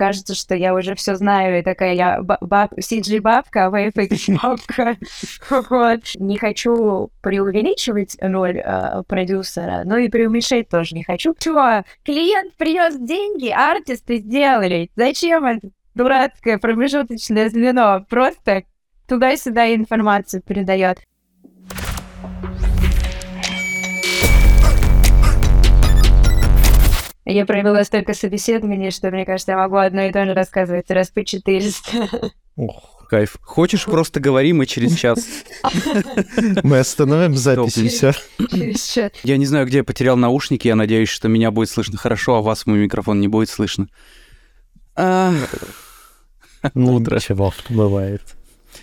кажется, что я уже все знаю, и такая я баб, CG-бабка, а VFX-бабка. вот. Не хочу преувеличивать роль э, продюсера, но и преуменьшать тоже не хочу. Чего? Клиент принес деньги, артисты сделали. Зачем это дурацкое промежуточное звено? Просто туда-сюда информацию передает. Я провела столько собеседований, что, мне кажется, я могу одно и то же рассказывать раз по 400. Ох, кайф. Хочешь, просто говори, мы через час. Мы остановим запись и все. Я не знаю, где я потерял наушники, я надеюсь, что меня будет слышно хорошо, а вас мой микрофон не будет слышно. Ну, ничего, бывает.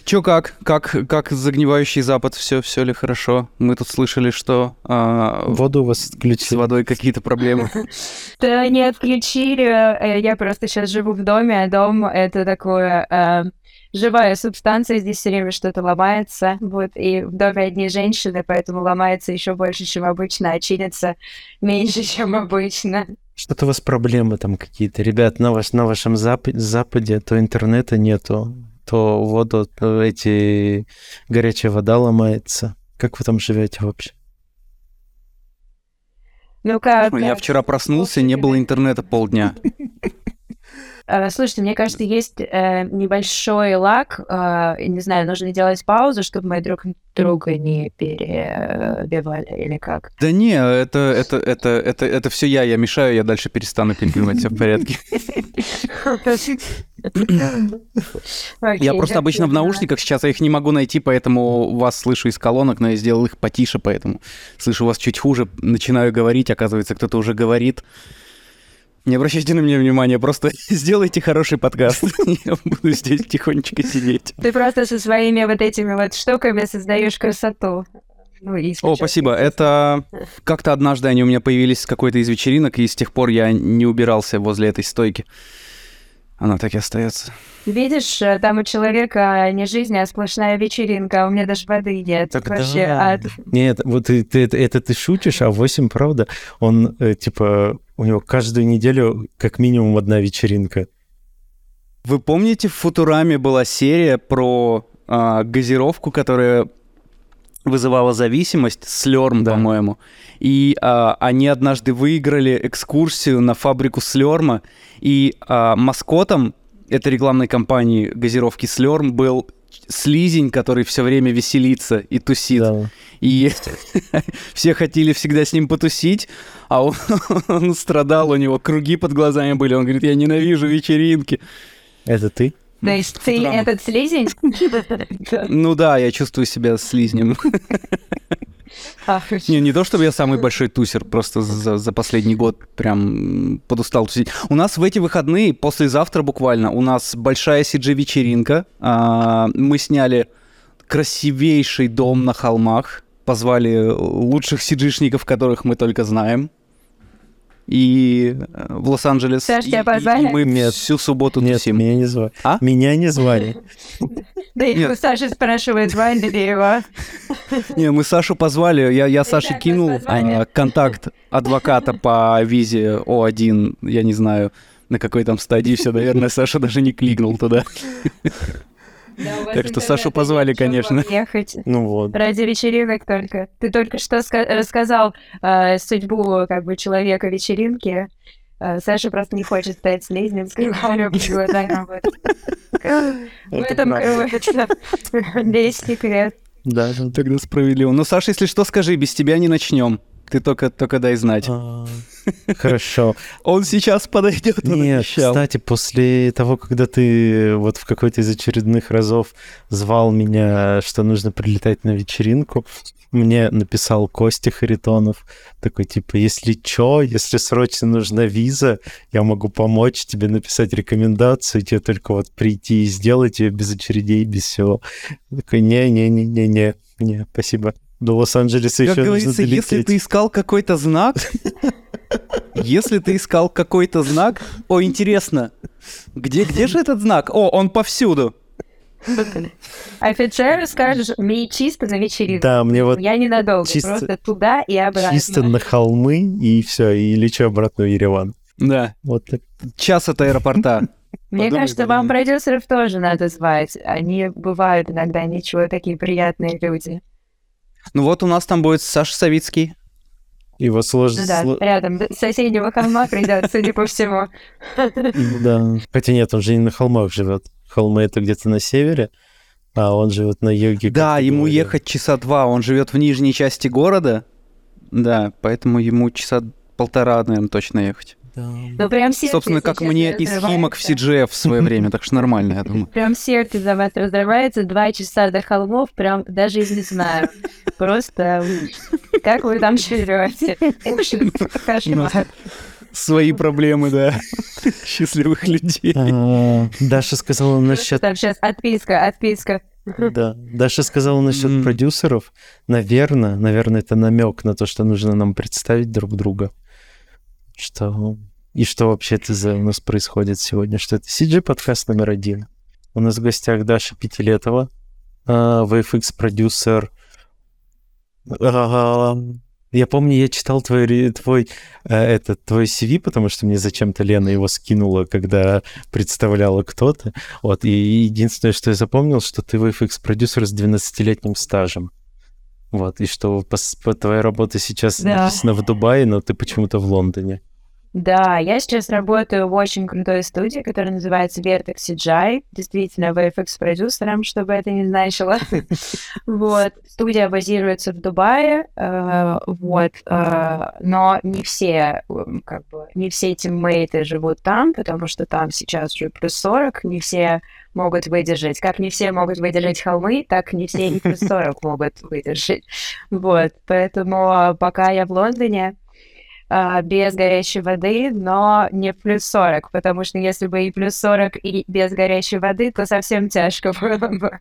Чё как? Как, как загнивающий запад? Все, все ли хорошо? Мы тут слышали, что... А, Воду у вас отключили. С водой какие-то проблемы. Да не отключили. Э, я просто сейчас живу в доме, а дом — это такое э, живая субстанция, здесь все время что-то ломается, вот, и в доме одни женщины, поэтому ломается еще больше, чем обычно, а чинится меньше, чем обычно. Что-то у вас проблемы там какие-то. Ребят, на, ваш, на вашем западе, западе то интернета нету, то воду, то эти горячая вода ломается. Как вы там живете вообще? Ну как? Я вчера проснулся, не было интернета полдня. Э, слушайте, мне кажется, есть э, небольшой лак. Э, не знаю, нужно делать паузу, чтобы мы друг друга не перебивали или как? Да не, это, это, это, это, это все я, я мешаю, я дальше перестану перебивать, все в порядке. Я просто обычно в наушниках, сейчас я их не могу найти, поэтому вас слышу из колонок, но я сделал их потише, поэтому слышу вас чуть хуже, начинаю говорить, оказывается, кто-то уже говорит. Не обращайте на меня внимания, просто сделайте хороший подкаст. Я буду здесь тихонечко сидеть. Ты просто со своими вот этими вот штуками создаешь красоту. Ну, О, спасибо. Это как-то однажды они у меня появились с какой-то из вечеринок, и с тех пор я не убирался возле этой стойки. Она так и остается. Видишь, э, там у человека не жизнь, а сплошная вечеринка, у меня даже воды нет. Так Вообще, да. от... Нет, вот ты, ты, это, это ты шутишь, а 8, правда, он, э, типа, у него каждую неделю как минимум одна вечеринка. Вы помните, в Футураме была серия про а, газировку, которая вызывала зависимость, Слерм, да. по-моему. И а, они однажды выиграли экскурсию на фабрику Слерма, и а, маскотом этой рекламной кампании газировки Слерм был слизень, который все время веселится и тусит. Да. И все хотели всегда с ним потусить, а он, он страдал, у него круги под глазами были. Он говорит, я ненавижу вечеринки. Это ты? То есть ты этот слизень? Ну да, я чувствую себя слизнем. Не, не то, чтобы я самый большой тусер, просто за, за последний год прям подустал тусить. У нас в эти выходные, послезавтра буквально, у нас большая CG-вечеринка. А, мы сняли красивейший дом на холмах, позвали лучших CG-шников, которых мы только знаем и э, в Лос-Анджелес. Саш, тебя позвали? И мы Нет. всю субботу Нет, тусим. меня не звали. А? Меня не звали. Да и Саша спрашивает, звали ли его. Не, мы Сашу позвали, я, я Саше кинул а, контакт адвоката по визе О1, я не знаю, на какой там стадии все, наверное, Саша даже не кликнул туда. Так что Сашу позвали, конечно. Ехать. Ну вот. Ради вечеринок только. Ты только что рассказал э, судьбу как бы человека вечеринки. Э, Саша просто не хочет стать с В этом весь секрет. Да, тогда справедливо. Ну, Саша, если что, скажи, без тебя не начнем. Ты только, только дай знать. А, хорошо. Он сейчас подойдет. Нет, кстати, после того, когда ты вот в какой-то из очередных разов звал меня, что нужно прилетать на вечеринку, мне написал Костя Харитонов, такой типа, если чё, если срочно нужна виза, я могу помочь тебе написать рекомендацию, тебе только вот прийти и сделать ее без очередей, без всего. Такой, не-не-не-не-не, не, спасибо. До Лос-Анджелеса еще говорится, если ты искал какой-то знак, если ты искал какой-то знак, о, интересно, где, где же этот знак? О, он повсюду. Офицер скажешь, мне чисто на вечеринку. Да, мне вот... Я ненадолго, чисто, просто туда и обратно. Чисто на холмы, и все, и лечу обратно в Ереван. Да. Вот так. Час от аэропорта. Мне Подумай, кажется, вам продюсеров тоже надо звать. Они бывают иногда ничего, такие приятные люди. Ну вот у нас там будет Саша Савицкий. Его сложно... Ну да, сло- рядом, с соседнего холма придет, судя по всему. Да. Хотя нет, он же не на холмах живет. Холмы это где-то на севере, а он живет на юге. Да, ему говорил. ехать часа два. Он живет в нижней части города. Да, поэтому ему часа полтора, наверное, точно ехать. Ну, прям сердце Собственно, как мне из Химок в. CGF в свое время, так что нормально, я думаю. Прям сердце за вас разрывается, два часа до холмов, прям даже и не знаю. Просто как вы там живете? Кошмар. Свои проблемы, да. Счастливых людей. А, Даша сказала насчет... Там сейчас отписка, отписка. Да. Даша сказала насчет продюсеров. Наверное, наверное, это намек на то, что нужно нам представить друг друга. Что... И что вообще это за у нас происходит сегодня? Что это CG подкаст номер один. У нас в гостях Даша Пятилетова, а, VFX-продюсер. Я помню, я читал твой, твой, э, этот, твой CV, потому что мне зачем-то Лена его скинула, когда представляла кто-то. Вот, и единственное, что я запомнил, что ты VFX-продюсер с 12-летним стажем. Вот, и что пос- по- твоя работа сейчас Да. написана в Дубае, но ты почему-то в Лондоне. Да, я сейчас работаю в очень крутой студии, которая называется Vertex CGI. Действительно, VFX-продюсером, чтобы это не значило. Вот. Студия базируется в Дубае, э, вот. э, Но не все, как бы, не все тиммейты живут там, потому что там сейчас уже плюс 40, не все могут выдержать. Как не все могут выдержать холмы, так не все и плюс 40 могут выдержать. Вот. Поэтому э, пока я в Лондоне, а, без горячей воды, но не плюс 40, потому что если бы и плюс 40, и без горячей воды, то совсем тяжко было бы.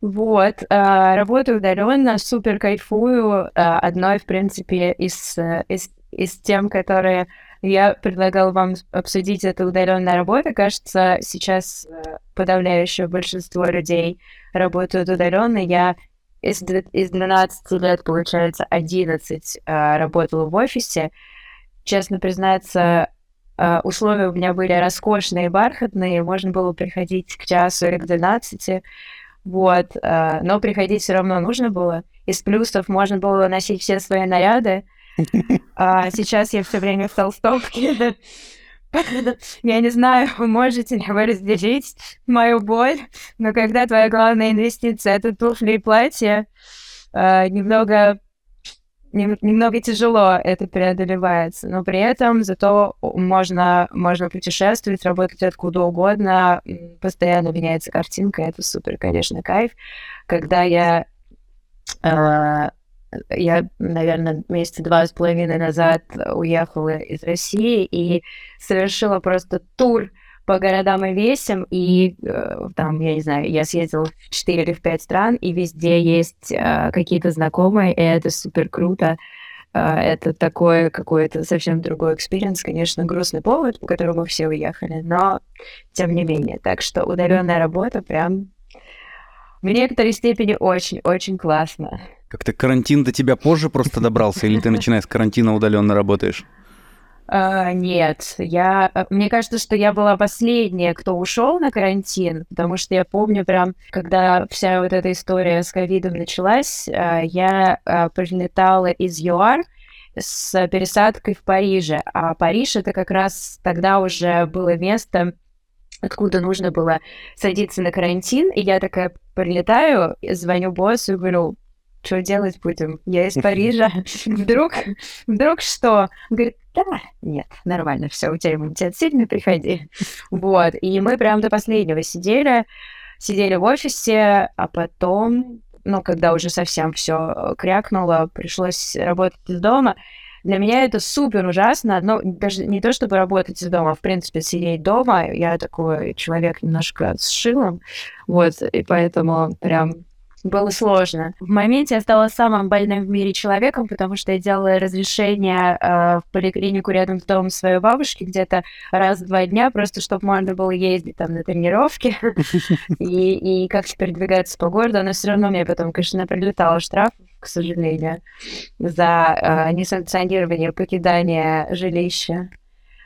Вот, а, работаю удаленно, супер кайфую. А, Одной, в принципе, из, э, из, из тем, которые я предлагала вам обсудить, это удаленная работа. Кажется, сейчас э, подавляющее большинство людей работают удаленно. Я из, из 12 лет, получается, 11 а, работала в офисе. Честно признаться, а, условия у меня были роскошные, бархатные. Можно было приходить к часу или к 12. Вот. а, но приходить все равно нужно было. Из плюсов можно было носить все свои наряды. А сейчас я все время в толстовке. Я не знаю, вы можете ли вы разделить мою боль, но когда твоя главная инвестиция — это туфли и платье, э, немного, нем- немного тяжело это преодолевается, но при этом зато можно, можно путешествовать, работать откуда угодно, постоянно меняется картинка, это супер, конечно, кайф. Когда я э, я, наверное, месяца два с половиной назад уехала из России и совершила просто тур по городам и весям, и э, там, я не знаю, я съездила в 4 или в 5 стран, и везде есть э, какие-то знакомые, и это супер круто. Э, это такой какой-то совсем другой experience, конечно, грустный повод, по которому все уехали, но тем не менее. Так что удаленная работа прям в некоторой степени очень-очень классно. Как-то карантин до тебя позже просто добрался, или ты начиная с карантина удаленно работаешь? А, нет, я, мне кажется, что я была последняя, кто ушел на карантин, потому что я помню прям, когда вся вот эта история с ковидом началась, а, я а, прилетала из ЮАР с пересадкой в Париже, а Париж это как раз тогда уже было место, откуда нужно было садиться на карантин, и я такая прилетаю, звоню боссу и говорю, что делать будем? Я из Парижа. Вдруг, вдруг что? Он говорит, да, нет, нормально, все, у тебя иммунитет сильный, приходи. Вот, и мы прям до последнего сидели, сидели в офисе, а потом, ну, когда уже совсем все крякнуло, пришлось работать из дома. Для меня это супер ужасно, но даже не то, чтобы работать из дома, а в принципе сидеть дома. Я такой человек немножко с шилом, вот, и поэтому прям было сложно. В моменте я стала самым больным в мире человеком, потому что я делала разрешение э, в поликлинику рядом с домом своей бабушки где-то раз в два дня, просто чтобы можно было ездить там на тренировки и, и как-то передвигаться по городу. Но все равно мне потом, конечно, прилетало штраф, к сожалению, за э, несанкционирование покидания жилища.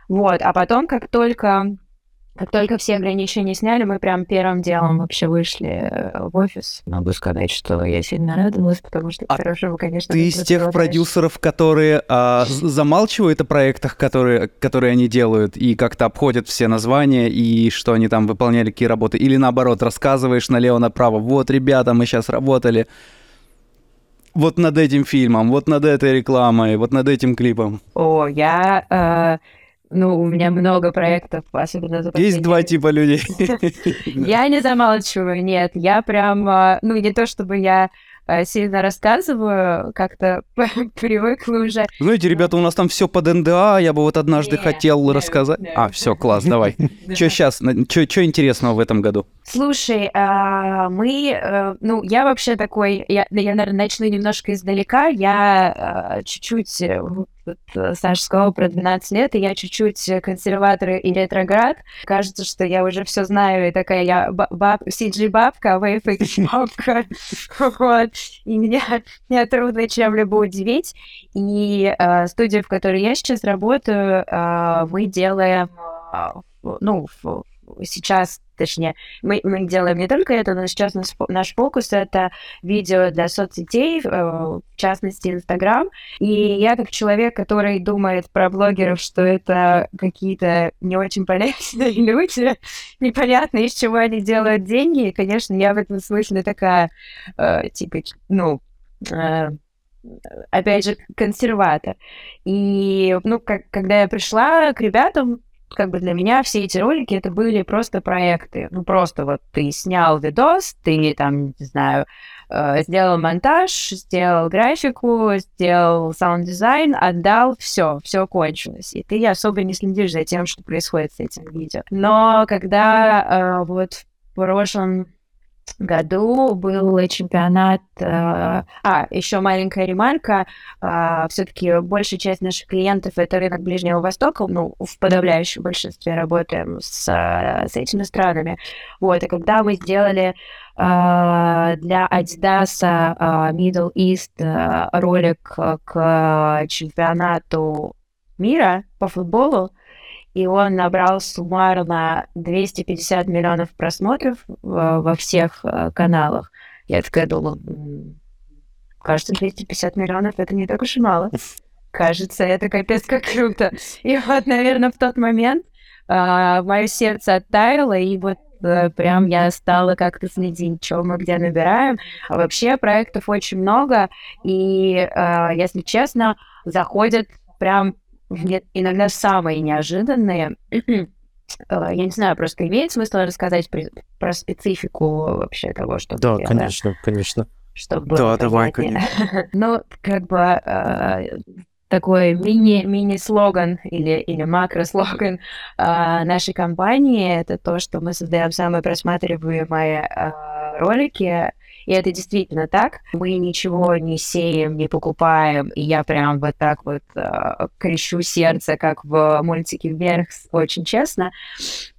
Вот, а потом, как только Как только все ограничения сняли, мы прям первым делом вообще вышли э, в офис. Могу сказать, что я сильно радовалась, потому что А хорошего, конечно, Ты из тех продюсеров, которые а, замалчивают о проектах, которые, которые они делают, и как-то обходят все названия, и что они там выполняли, какие работы, или наоборот, рассказываешь налево-направо, вот, ребята, мы сейчас работали вот над этим фильмом, вот над этой рекламой, вот над этим клипом. О, я... э, ну, у меня много проектов, особенно за Есть последние два типа людей. Я не замалчиваю, нет. Я прям, а, ну, не то чтобы я а, сильно рассказываю, как-то привыкла уже. Знаете, ребята, у нас там все под НДА, я бы вот однажды хотел рассказать. А, все, класс, давай. Что сейчас, что интересного в этом году? Слушай, а, мы, э, ну, я вообще такой, я, наверное, начну немножко издалека. Я чуть-чуть, э, вот, э, Саша сказала про 12 лет, и я чуть-чуть консерватор и ретроград. Кажется, что я уже все знаю, и такая я ба- баб, CG-бабка, VFX-бабка. Вот. И меня, меня трудно чем-либо удивить. И а, студия, в которой я сейчас работаю, а, мы делаем, а, в- ну, сейчас, точнее, мы, мы делаем не только это, но сейчас наш, наш фокус — это видео для соцсетей, э, в частности, Инстаграм. И я как человек, который думает про блогеров, что это какие-то не очень полезные люди, непонятно, из чего они делают деньги, и, конечно, я в этом смысле такая, э, типа, ну, э, опять же, консерватор. И, ну, как, когда я пришла к ребятам, как бы для меня все эти ролики это были просто проекты. Ну, просто вот ты снял видос, ты там, не знаю, э, сделал монтаж, сделал графику, сделал саунд-дизайн, отдал, все, все кончилось. И ты особо не следишь за тем, что происходит с этим видео. Но когда э, вот в прошлом году был чемпионат. э, а, еще маленькая ремарка. Все-таки большая часть наших клиентов это рынок Ближнего Востока. Ну, в подавляющем большинстве работаем с, с этими странами. Вот, и когда мы сделали э, для Adidas э, Middle East ролик к чемпионату мира по футболу, и он набрал суммарно 250 миллионов просмотров во, всех э, каналах. Я такая думала, «М, кажется, 250 миллионов это не так уж и мало. Кажется, это капец как круто. И вот, наверное, в тот момент мое сердце оттаяло, и вот э, прям я стала как-то следить, что мы где набираем. А вообще проектов очень много, и, э, если честно, заходят прям иногда самые неожиданные. Э, Я не знаю, просто имеет смысл рассказать при- про специфику вообще того, что Да, делаем? конечно, конечно. чтобы было Да, давай, понятнее. Ну, как бы э, такой мини, мини-слоган или, или макрослоган э, нашей компании — это то, что мы создаем самые просматриваемые э, ролики, и это действительно так. Мы ничего не сеем, не покупаем, и я прям вот так вот э, крещу сердце, как в мультике «Вверх», очень честно.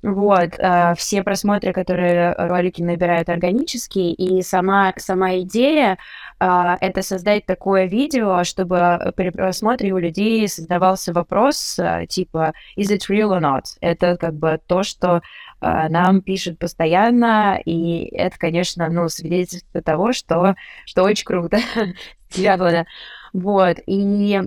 Вот, э, все просмотры, которые ролики набирают органически, и сама, сама идея это создать такое видео, чтобы при просмотре у людей создавался вопрос а, типа «Is it real or not?» Это как бы то, что а, нам пишут постоянно, и это, конечно, ну, свидетельство того, что, что очень круто сделано. Вот, и...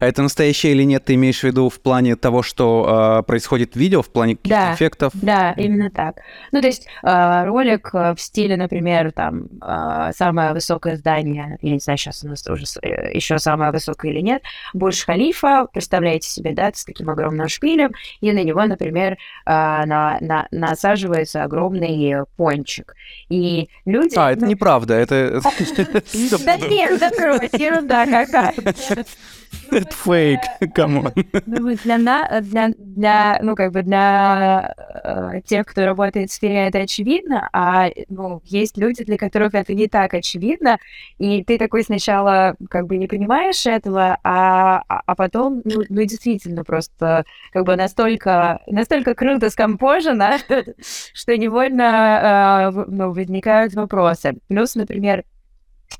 А это настоящее или нет, ты имеешь в виду в плане того, что э, происходит в видео, в плане каких-то Да. эффектов? Да, именно так. Ну, то есть э, ролик э, в стиле, например, там э, самое высокое здание, я не знаю, сейчас у нас уже еще самое высокое или нет, Бурж Халифа, представляете себе, да, с таким огромным шпилем, и на него, например, э, на, на- насаживается огромный пончик. И люди... А, это ну, неправда, это... Да нет, да ерунда какая. Это фейк, come on. Ну, для, на- для, для, ну, как бы для э, тех, кто работает в сфере, это очевидно, а, ну, есть люди, для которых это не так очевидно, и ты такой сначала, как бы, не понимаешь этого, а, а а потом, ну, ну, действительно, просто, как бы, настолько, настолько круто скомпожено, что невольно, э, ну, возникают вопросы. Плюс, например,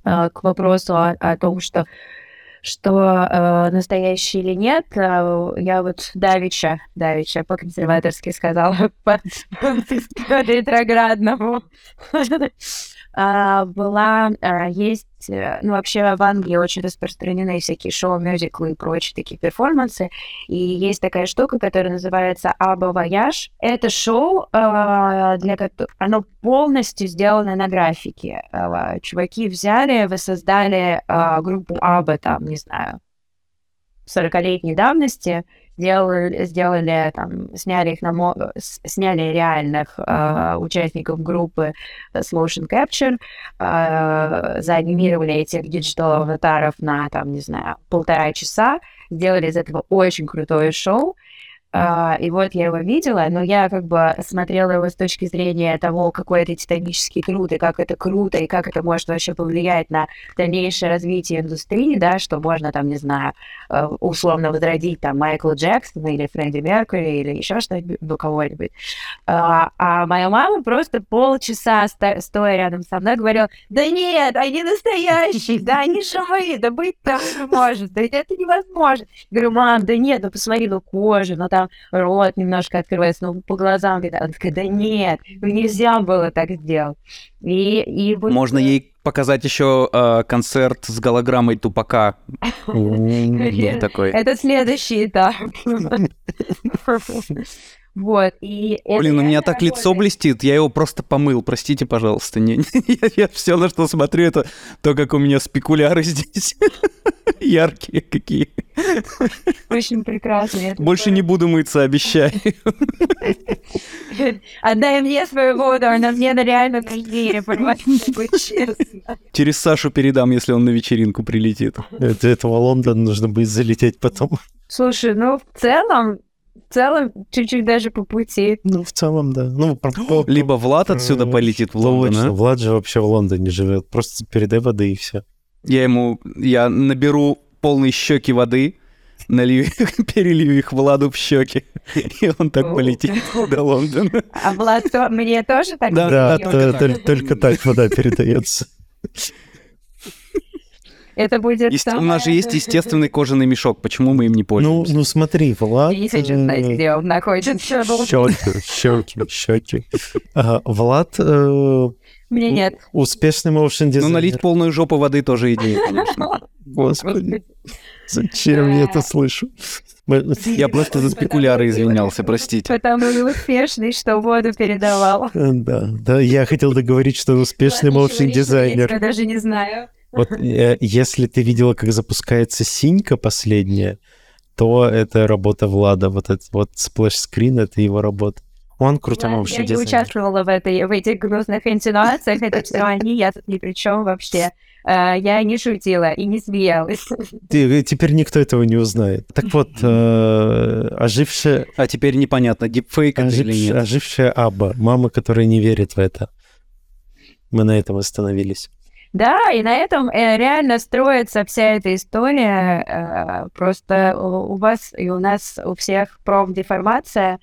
к вопросу о, о том, что что э, настоящий или нет, э, я вот давича, давича по-консерваторски сказала, по ретроградному. А, была, а, есть, э, ну, вообще в Англии очень распространены всякие шоу, мюзиклы и прочие такие перформансы, и есть такая штука, которая называется «ABBA Voyage». Это шоу, а, для которого, оно полностью сделано на графике. Чуваки взяли, воссоздали группу ABBA, там, не знаю, 40-летней давности, сделали, сделали там, сняли их на мо... сняли реальных э, участников группы с motion capture, э, заанимировали этих digital аватаров на, там, не знаю, полтора часа, сделали из этого очень крутое шоу, Uh, и вот я его видела, но я как бы смотрела его с точки зрения того, какой это титанический труд, и как это круто, и как это может вообще повлиять на дальнейшее развитие индустрии, да, что можно там, не знаю, э, условно возродить там Майкла Джексона или Фредди Меркьюри или еще что-нибудь, ну, кого-нибудь. Uh, а моя мама просто полчаса стоя рядом со мной говорила, да нет, они настоящие, да они живые, да быть так не может, да это невозможно. Говорю, мам, да нет, ну посмотри, ну кожа, ну там там рот немножко открывается, но по глазам видно. Она такая, да нет, нельзя было так сделать. И, и вот... Можно ей показать еще э, концерт с голограммой Тупака. такой. Это следующий этап. Вот, и Блин, у меня так работает. лицо блестит, я его просто помыл, простите, пожалуйста. Не, я, я все, на что смотрю, это то, как у меня спекуляры здесь. Яркие какие. Очень прекрасно. Больше не буду мыться, обещаю. Отдай мне свою воду, она мне на реально честно. Через Сашу передам, если он на вечеринку прилетит. До этого Лондон нужно будет залететь потом. Слушай, ну в целом целом, чуть-чуть даже по пути. Ну, в целом, да. Ну, Либо Влад отсюда полетит в Лондон, а? Влад же вообще в Лондоне живет. Просто передай воды и все. Я ему, я наберу полные щеки воды, налью, перелью их Владу в щеки, и он так полетит до Лондона. А Влад мне тоже так Да, только так вода передается. Это будет Есть, самое... У нас же есть естественный кожаный мешок. Почему мы им не пользуемся? Ну, ну смотри, Влад... Щеки, щеки, щеки. Влад... Э, Мне нет. Успешный моушен дизайнер. Ну, налить полную жопу воды тоже идея, конечно. Господи. Зачем я это слышу? Я просто за спекуляры извинялся, простите. Потому что успешный, что воду передавал. Да, да, я хотел договорить, что успешный motion дизайнер. Я даже не знаю. Вот э, если ты видела, как запускается синька последняя, то это работа Влада. Вот этот вот splash screen — это его работа. Он крутой да, Я не участвовала в, этой, в этих гнусных инсинуациях, это все они, я тут ни при чем вообще. Uh, я не шутила и не смеялась. Ты, э, теперь никто этого не узнает. Так вот, ожившая... А теперь непонятно, дипфейк или нет. Ожившая Аба, мама, которая не верит в это. Мы на этом остановились. Да, и на этом э, реально строится вся эта история. Э, просто у, вас и у нас у всех профдеформация,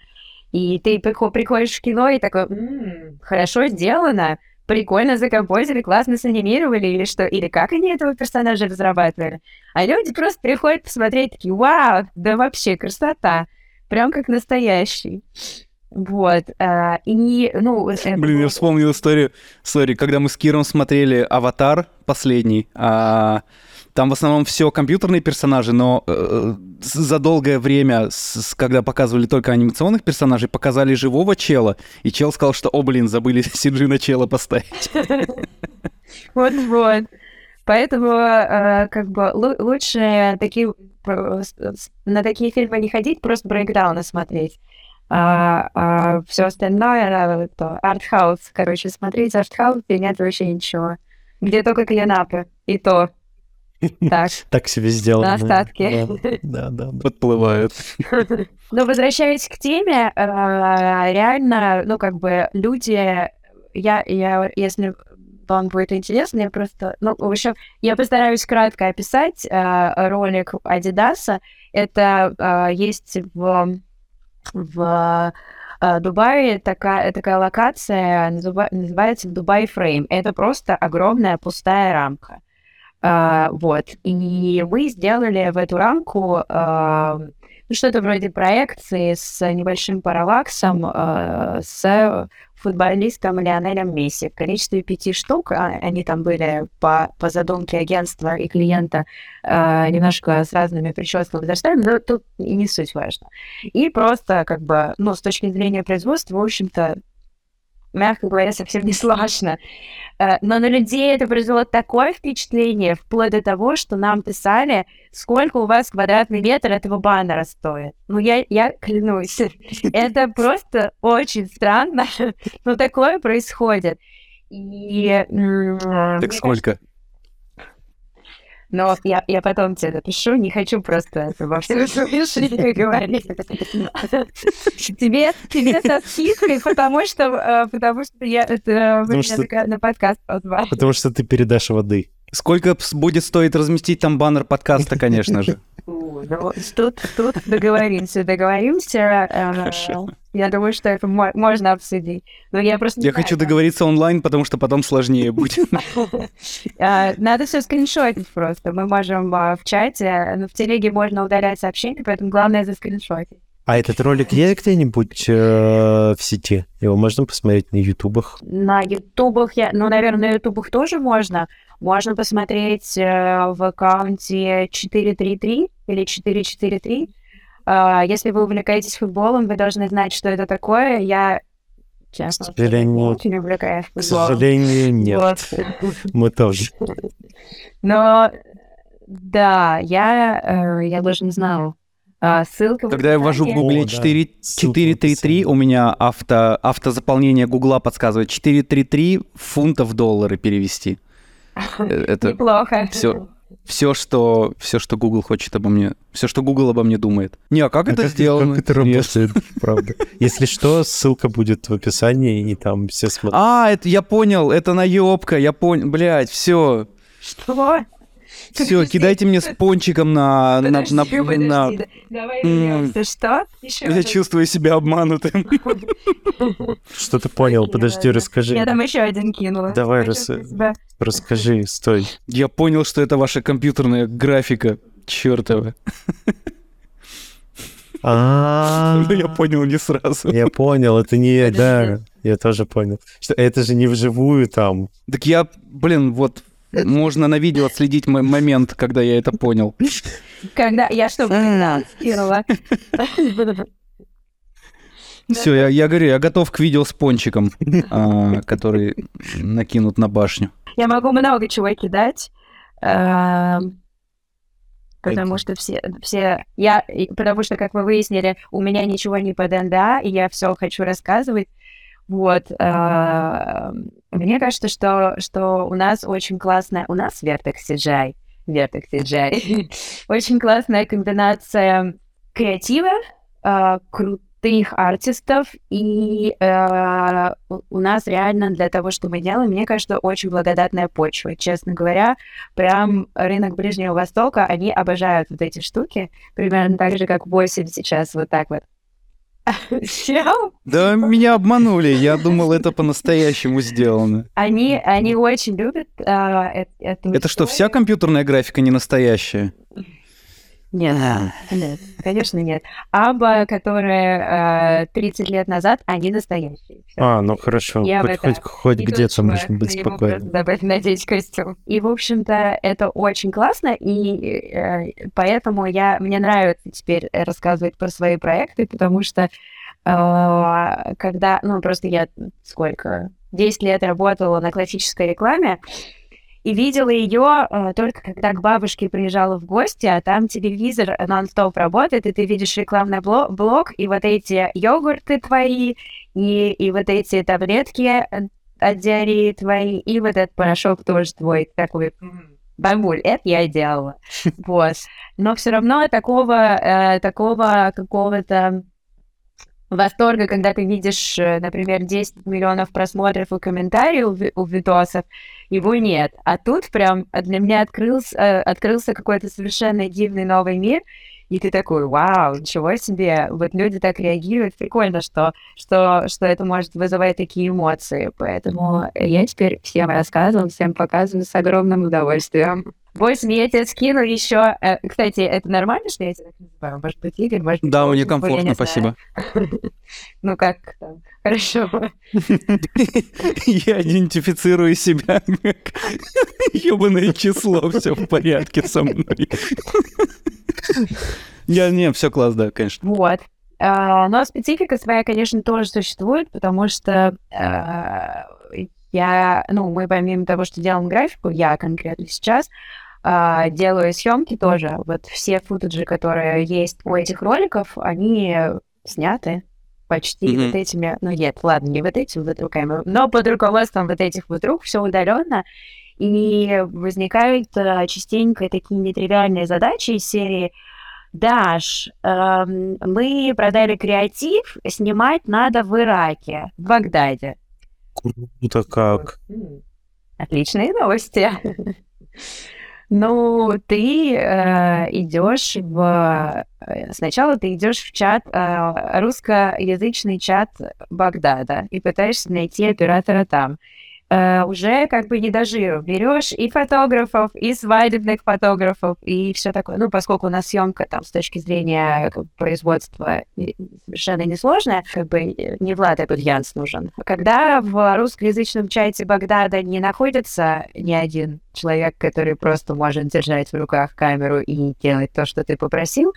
и ты приходишь в кино и такой, м-м, хорошо сделано, прикольно закомпозили, классно санимировали или что, или как они этого персонажа разрабатывали. А люди просто приходят посмотреть такие, вау, да вообще красота, прям как настоящий. Вот. А, и, ну... Блин, я вспомнил историю, сори, когда мы с Киром смотрели «Аватар» последний, а, там в основном все компьютерные персонажи, но э, за долгое время, с, когда показывали только анимационных персонажей, показали живого чела, и чел сказал, что, о, блин, забыли Сиджи на чела поставить. Вот-вот. Поэтому, э, как бы, лучше такие, на такие фильмы не ходить, просто брейкдауны смотреть а, а все остальное, это артхаус, короче, смотреть артхаус, и нет вообще ничего. Где только клинапы, и то. Так. Так себе сделано. На остатки. Да, да, подплывают. Но возвращаясь к теме, а, реально, ну, как бы люди, я, я, если вам будет интересно, я просто, ну, в общем, я постараюсь кратко описать а, ролик Адидаса. Это есть в в э, Дубае такая, такая локация называется Дубай Фрейм. Это просто огромная пустая рамка. А, вот. И мы сделали в эту рамку ну, что-то вроде проекции с небольшим параллаксом с футболистом Лионелем Месси в количестве пяти штук. А, они там были по, по задумке агентства и клиента э, немножко с разными прическами возрастами, но тут и не суть важно. И просто как бы, ну, с точки зрения производства, в общем-то, мягко говоря, совсем не сложно. Э, но на людей это произвело такое впечатление, вплоть до того, что нам писали, сколько у вас квадратный метр этого баннера стоит. Ну, я, я клянусь, это просто очень странно, но такое происходит. И, так сколько? Но я, я потом тебе напишу, не хочу просто во всем говорить. Тебе, тебе со скидкой, потому что, э, потому что я это, потому что, на подкаст позвал. Потому что ты передашь воды. Сколько будет стоить разместить там баннер подкаста, конечно же? Тут, тут договоримся, договоримся. Хорошо. Я думаю, что это можно обсудить. Но я просто Я хочу договориться онлайн, потому что потом сложнее будет. А, надо все скриншотить просто. Мы можем а, в чате, но в телеге можно удалять сообщения, поэтому главное заскриншотить. А этот ролик есть где-нибудь э, в сети? Его можно посмотреть на ютубах? На ютубах я... Ну, наверное, на ютубах тоже можно. Можно посмотреть э, в аккаунте 433 или 443. Э, если вы увлекаетесь футболом, вы должны знать, что это такое. Я честно, к сожалению, очень увлекаюсь футболом. К сожалению, нет. Вот. Мы тоже. Но да, я, э, я даже не знала. А, ссылка Когда я ввожу в Гугле 4, 433, у меня авто, автозаполнение Гугла подсказывает 433 фунтов в доллары перевести. Э, это Неплохо. Все, все, что, все, что Google хочет обо мне, все, что Google обо мне думает. Не, а как а это как, сделано? Как это работает, правда. Если что, ссылка будет в описании, и там все смотрят. А, это я понял, это наебка, я понял, блядь, все. Что? Все, кидайте мне с пончиком на... Подожди, на, на, подожди, на... Давай вернемся. Что? Еще Я чувствую себя обманутым. Что ты понял? Подожди, расскажи. Я там еще один кинула. Давай, рас... расскажи, стой. Я понял, что это ваша компьютерная графика чертова. А, я понял не сразу. Я понял, это не, да, я тоже понял. Что это же не вживую там. Так я, блин, вот можно на видео отследить мой момент, когда я это понял. Когда я что, тестировала. Все, я, я говорю, я готов к видео с пончиком, а, который накинут на башню. Я могу много чего кидать, а, потому что все, все, я, потому что, как вы выяснили, у меня ничего не по ДНДА, и я все хочу рассказывать. Вот. Э, мне кажется, что, что у нас очень классная... У нас Vertex CGI. Vertex CGI. очень классная комбинация креатива, э, крутых артистов, и э, у нас реально для того, что мы делаем, мне кажется, очень благодатная почва. Честно говоря, прям рынок Ближнего Востока, они обожают вот эти штуки, примерно так же, как 8 сейчас, вот так вот. Да, меня обманули. Я думал, это по-настоящему сделано. Они, они очень любят а, это. Это что, вся компьютерная графика не настоящая? Нет, нет, конечно нет. Аба, которые э, 30 лет назад, они настоящие. Всё. А, ну хорошо, Я хоть, хоть, хоть где-то можно быть спокойным. Добавить, надеть костюм. И, в общем-то, это очень классно, и э, поэтому я, мне нравится теперь рассказывать про свои проекты, потому что э, когда, ну, просто я сколько, 10 лет работала на классической рекламе, и видела ее э, только когда к бабушке приезжала в гости, а там телевизор нон-стоп работает, и ты видишь рекламный блок, блок и вот эти йогурты твои, и, и вот эти таблетки от диареи твои, и вот этот порошок тоже твой такой. Бабуль, это я делала. Вот. Но все равно такого, э, такого какого-то восторга, когда ты видишь, э, например, 10 миллионов просмотров и комментариев у, видосов, его нет. А тут прям для меня открылся, э, открылся какой-то совершенно дивный новый мир, и ты такой, вау, ничего себе, вот люди так реагируют, прикольно, что, что, что это может вызывать такие эмоции, поэтому я теперь всем рассказываю, всем показываю с огромным удовольствием. Общем, я тебе скину еще... Э, кстати, это нормально, что я тебя так называю? Может быть, Игорь, может быть... Да, мне комфортно, спасибо. Ну как, хорошо. Я идентифицирую себя как ебаное число, все в порядке со мной. Я, не, все класс, да, конечно. Вот. А, но специфика своя, конечно, тоже существует, потому что а, я, ну, мы помимо того, что делаем графику, я конкретно сейчас а, делаю съемки тоже. Вот все футажи, которые есть у этих роликов, они сняты почти mm-hmm. вот этими, ну нет, ладно, не вот этим вот руками, но под руководством вот этих вот рук все удаленно. И возникают а, частенько такие нетривиальные задачи из серии Даш, эм, мы продали креатив, снимать надо в Ираке, в Багдаде. Круто как. Отличные новости. Ну, ты э, идешь в... Э, сначала ты идешь в чат, э, русскоязычный чат Багдада и пытаешься найти оператора там. Uh, уже как бы не до жиру. Берешь и фотографов, и свадебных фотографов, и все такое. Ну, поскольку у нас съемка там с точки зрения как, производства совершенно несложная, как бы не Влад Абельянс нужен. Когда в русскоязычном чате Багдада не находится ни один человек, который просто может держать в руках камеру и делать то, что ты попросил,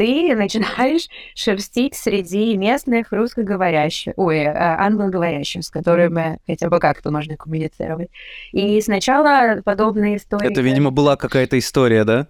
ты начинаешь шерстить среди местных русскоговорящих, ой, а, англоговорящих, с которыми хотя бы как-то можно коммуницировать. И сначала подобные истории... Это, видимо, была какая-то история, да?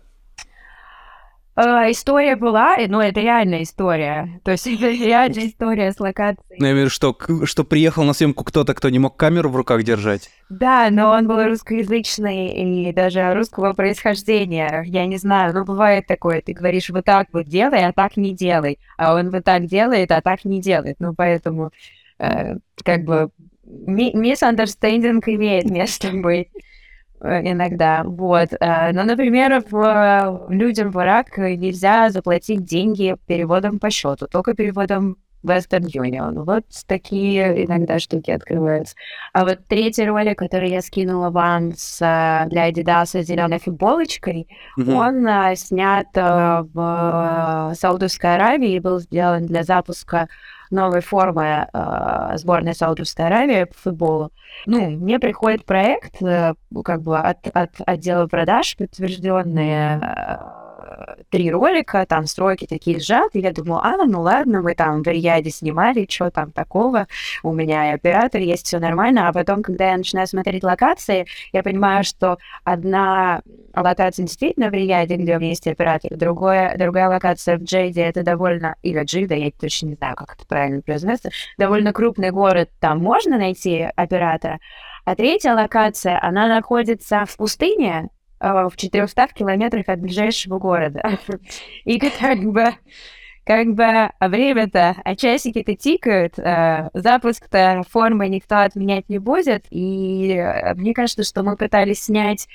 Uh, история была, но это реальная история. То есть это реальная история с локацией. Ну, я имею в виду, что, что приехал на съемку кто-то, кто не мог камеру в руках держать. Да, но он был русскоязычный и даже русского происхождения. Я не знаю, ну бывает такое, ты говоришь вот так вот делай, а так не делай. А он вот так делает, а так не делает. Ну, поэтому э, как бы misunderstanding имеет место быть. Э, иногда, вот. Э, но, например, в, людям в Ирак нельзя заплатить деньги переводом по счету, только переводом Western Union. Вот такие иногда штуки открываются. А вот третий ролик, который я скинула вам с, для Adidas с зеленой футболочкой, mm-hmm. он а, снят а, в Саудовской Аравии и был сделан для запуска новой формы э, сборной Саудовской Аравии по футболу. Ну, мне приходит проект э, как бы от, от отдела продаж, подтвержденные э, три ролика, там стройки такие сжаты, я думаю, а, ну ладно, мы там в Рияде снимали, что там такого, у меня и оператор есть, все нормально, а потом, когда я начинаю смотреть локации, я понимаю, что одна локация действительно в Рияде, где у меня есть оператор, другое, другая локация в Джейде, это довольно, или Джида, я точно не знаю, как это правильно произносится, довольно крупный город, там можно найти оператора, а третья локация, она находится в пустыне, в 400 километрах от ближайшего города. И как бы как бы время-то, а часики-то тикают, а, запуск-то формы никто отменять не будет, и э, мне кажется, что мы пытались снять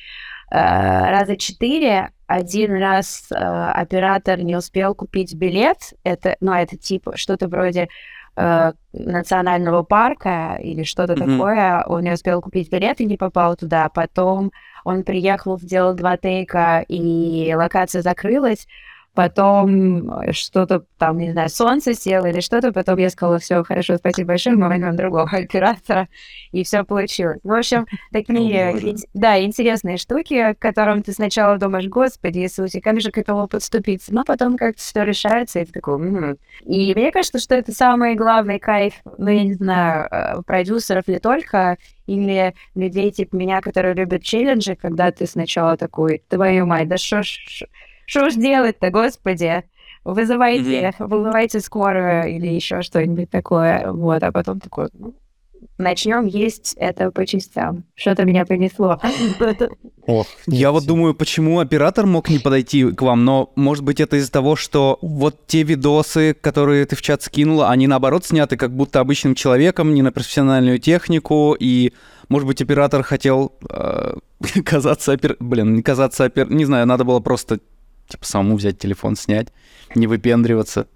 а, раза четыре, один раз а, оператор не успел купить билет, это, ну, это типа что-то вроде э, национального парка или что-то mm-hmm. такое, он не успел купить билет и не попал туда, потом он приехал, сделал два тейка, и локация закрылась. Потом что-то там, не знаю, солнце село или что-то. Потом я сказала, все, хорошо, спасибо большое, мы возьмем другого оператора. И все получилось. В общем, такие, да, интересные штуки, к которым ты сначала думаешь, господи Иисусе, как же к этому подступиться? Но потом как-то все решается, и ты такой, м-м". И мне кажется, что это самый главный кайф, ну, я не знаю, э, продюсеров не только, или людей типа меня, которые любят челленджи, когда ты сначала такой, твою мать, да что ж, что ж делать-то, господи? Вызывайте, mm-hmm. вызывайте скорую или еще что-нибудь такое. Вот, а потом такой, ну, начнем есть это по частям. Что-то меня принесло. Ох, я вот думаю, почему оператор мог не подойти к вам, но может быть это из-за того, что вот те видосы, которые ты в чат скинула, они наоборот сняты как будто обычным человеком, не на профессиональную технику, и может быть оператор хотел э, казаться опер... Блин, не казаться опер... Не знаю, надо было просто типа самому взять телефон, снять, не выпендриваться.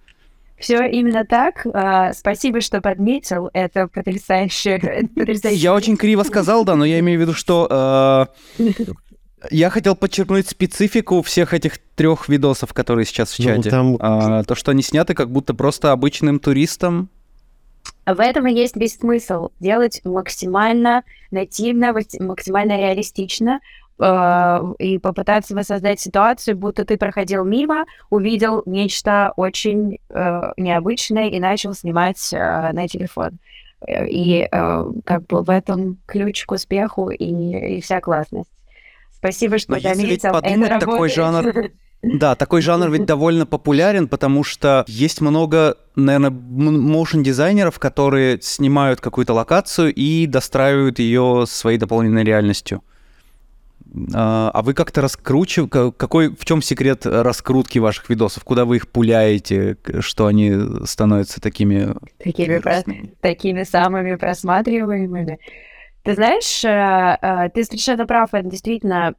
Все именно так. А, спасибо, что подметил. Это потрясающе. Я очень криво сказал, да, но я имею в виду, что... Э, Я хотел подчеркнуть специфику всех этих трех видосов, которые сейчас в Ну, чате. там- А, то, что они сняты как будто просто обычным туристом. В этом и есть весь смысл. Делать максимально нативно, макс- максимально реалистично э, и попытаться воссоздать ситуацию, будто ты проходил мимо, увидел нечто очень э, необычное и начал снимать э, на телефон. Э, И э, как бы в этом ключ к успеху и, и вся классность. Спасибо, что Но заметил. Это подумать, такой работает. жанр- Да, такой жанр ведь довольно популярен, потому что есть много, наверное, моушен-дизайнеров, которые снимают какую-то локацию и достраивают ее своей дополненной реальностью. А а вы как-то раскручиваете... Какой, в чем секрет раскрутки ваших видосов? Куда вы их пуляете? Что они становятся такими... Такими про- вирусными? такими самыми просматриваемыми. Ты знаешь, э, э, ты совершенно прав, это действительно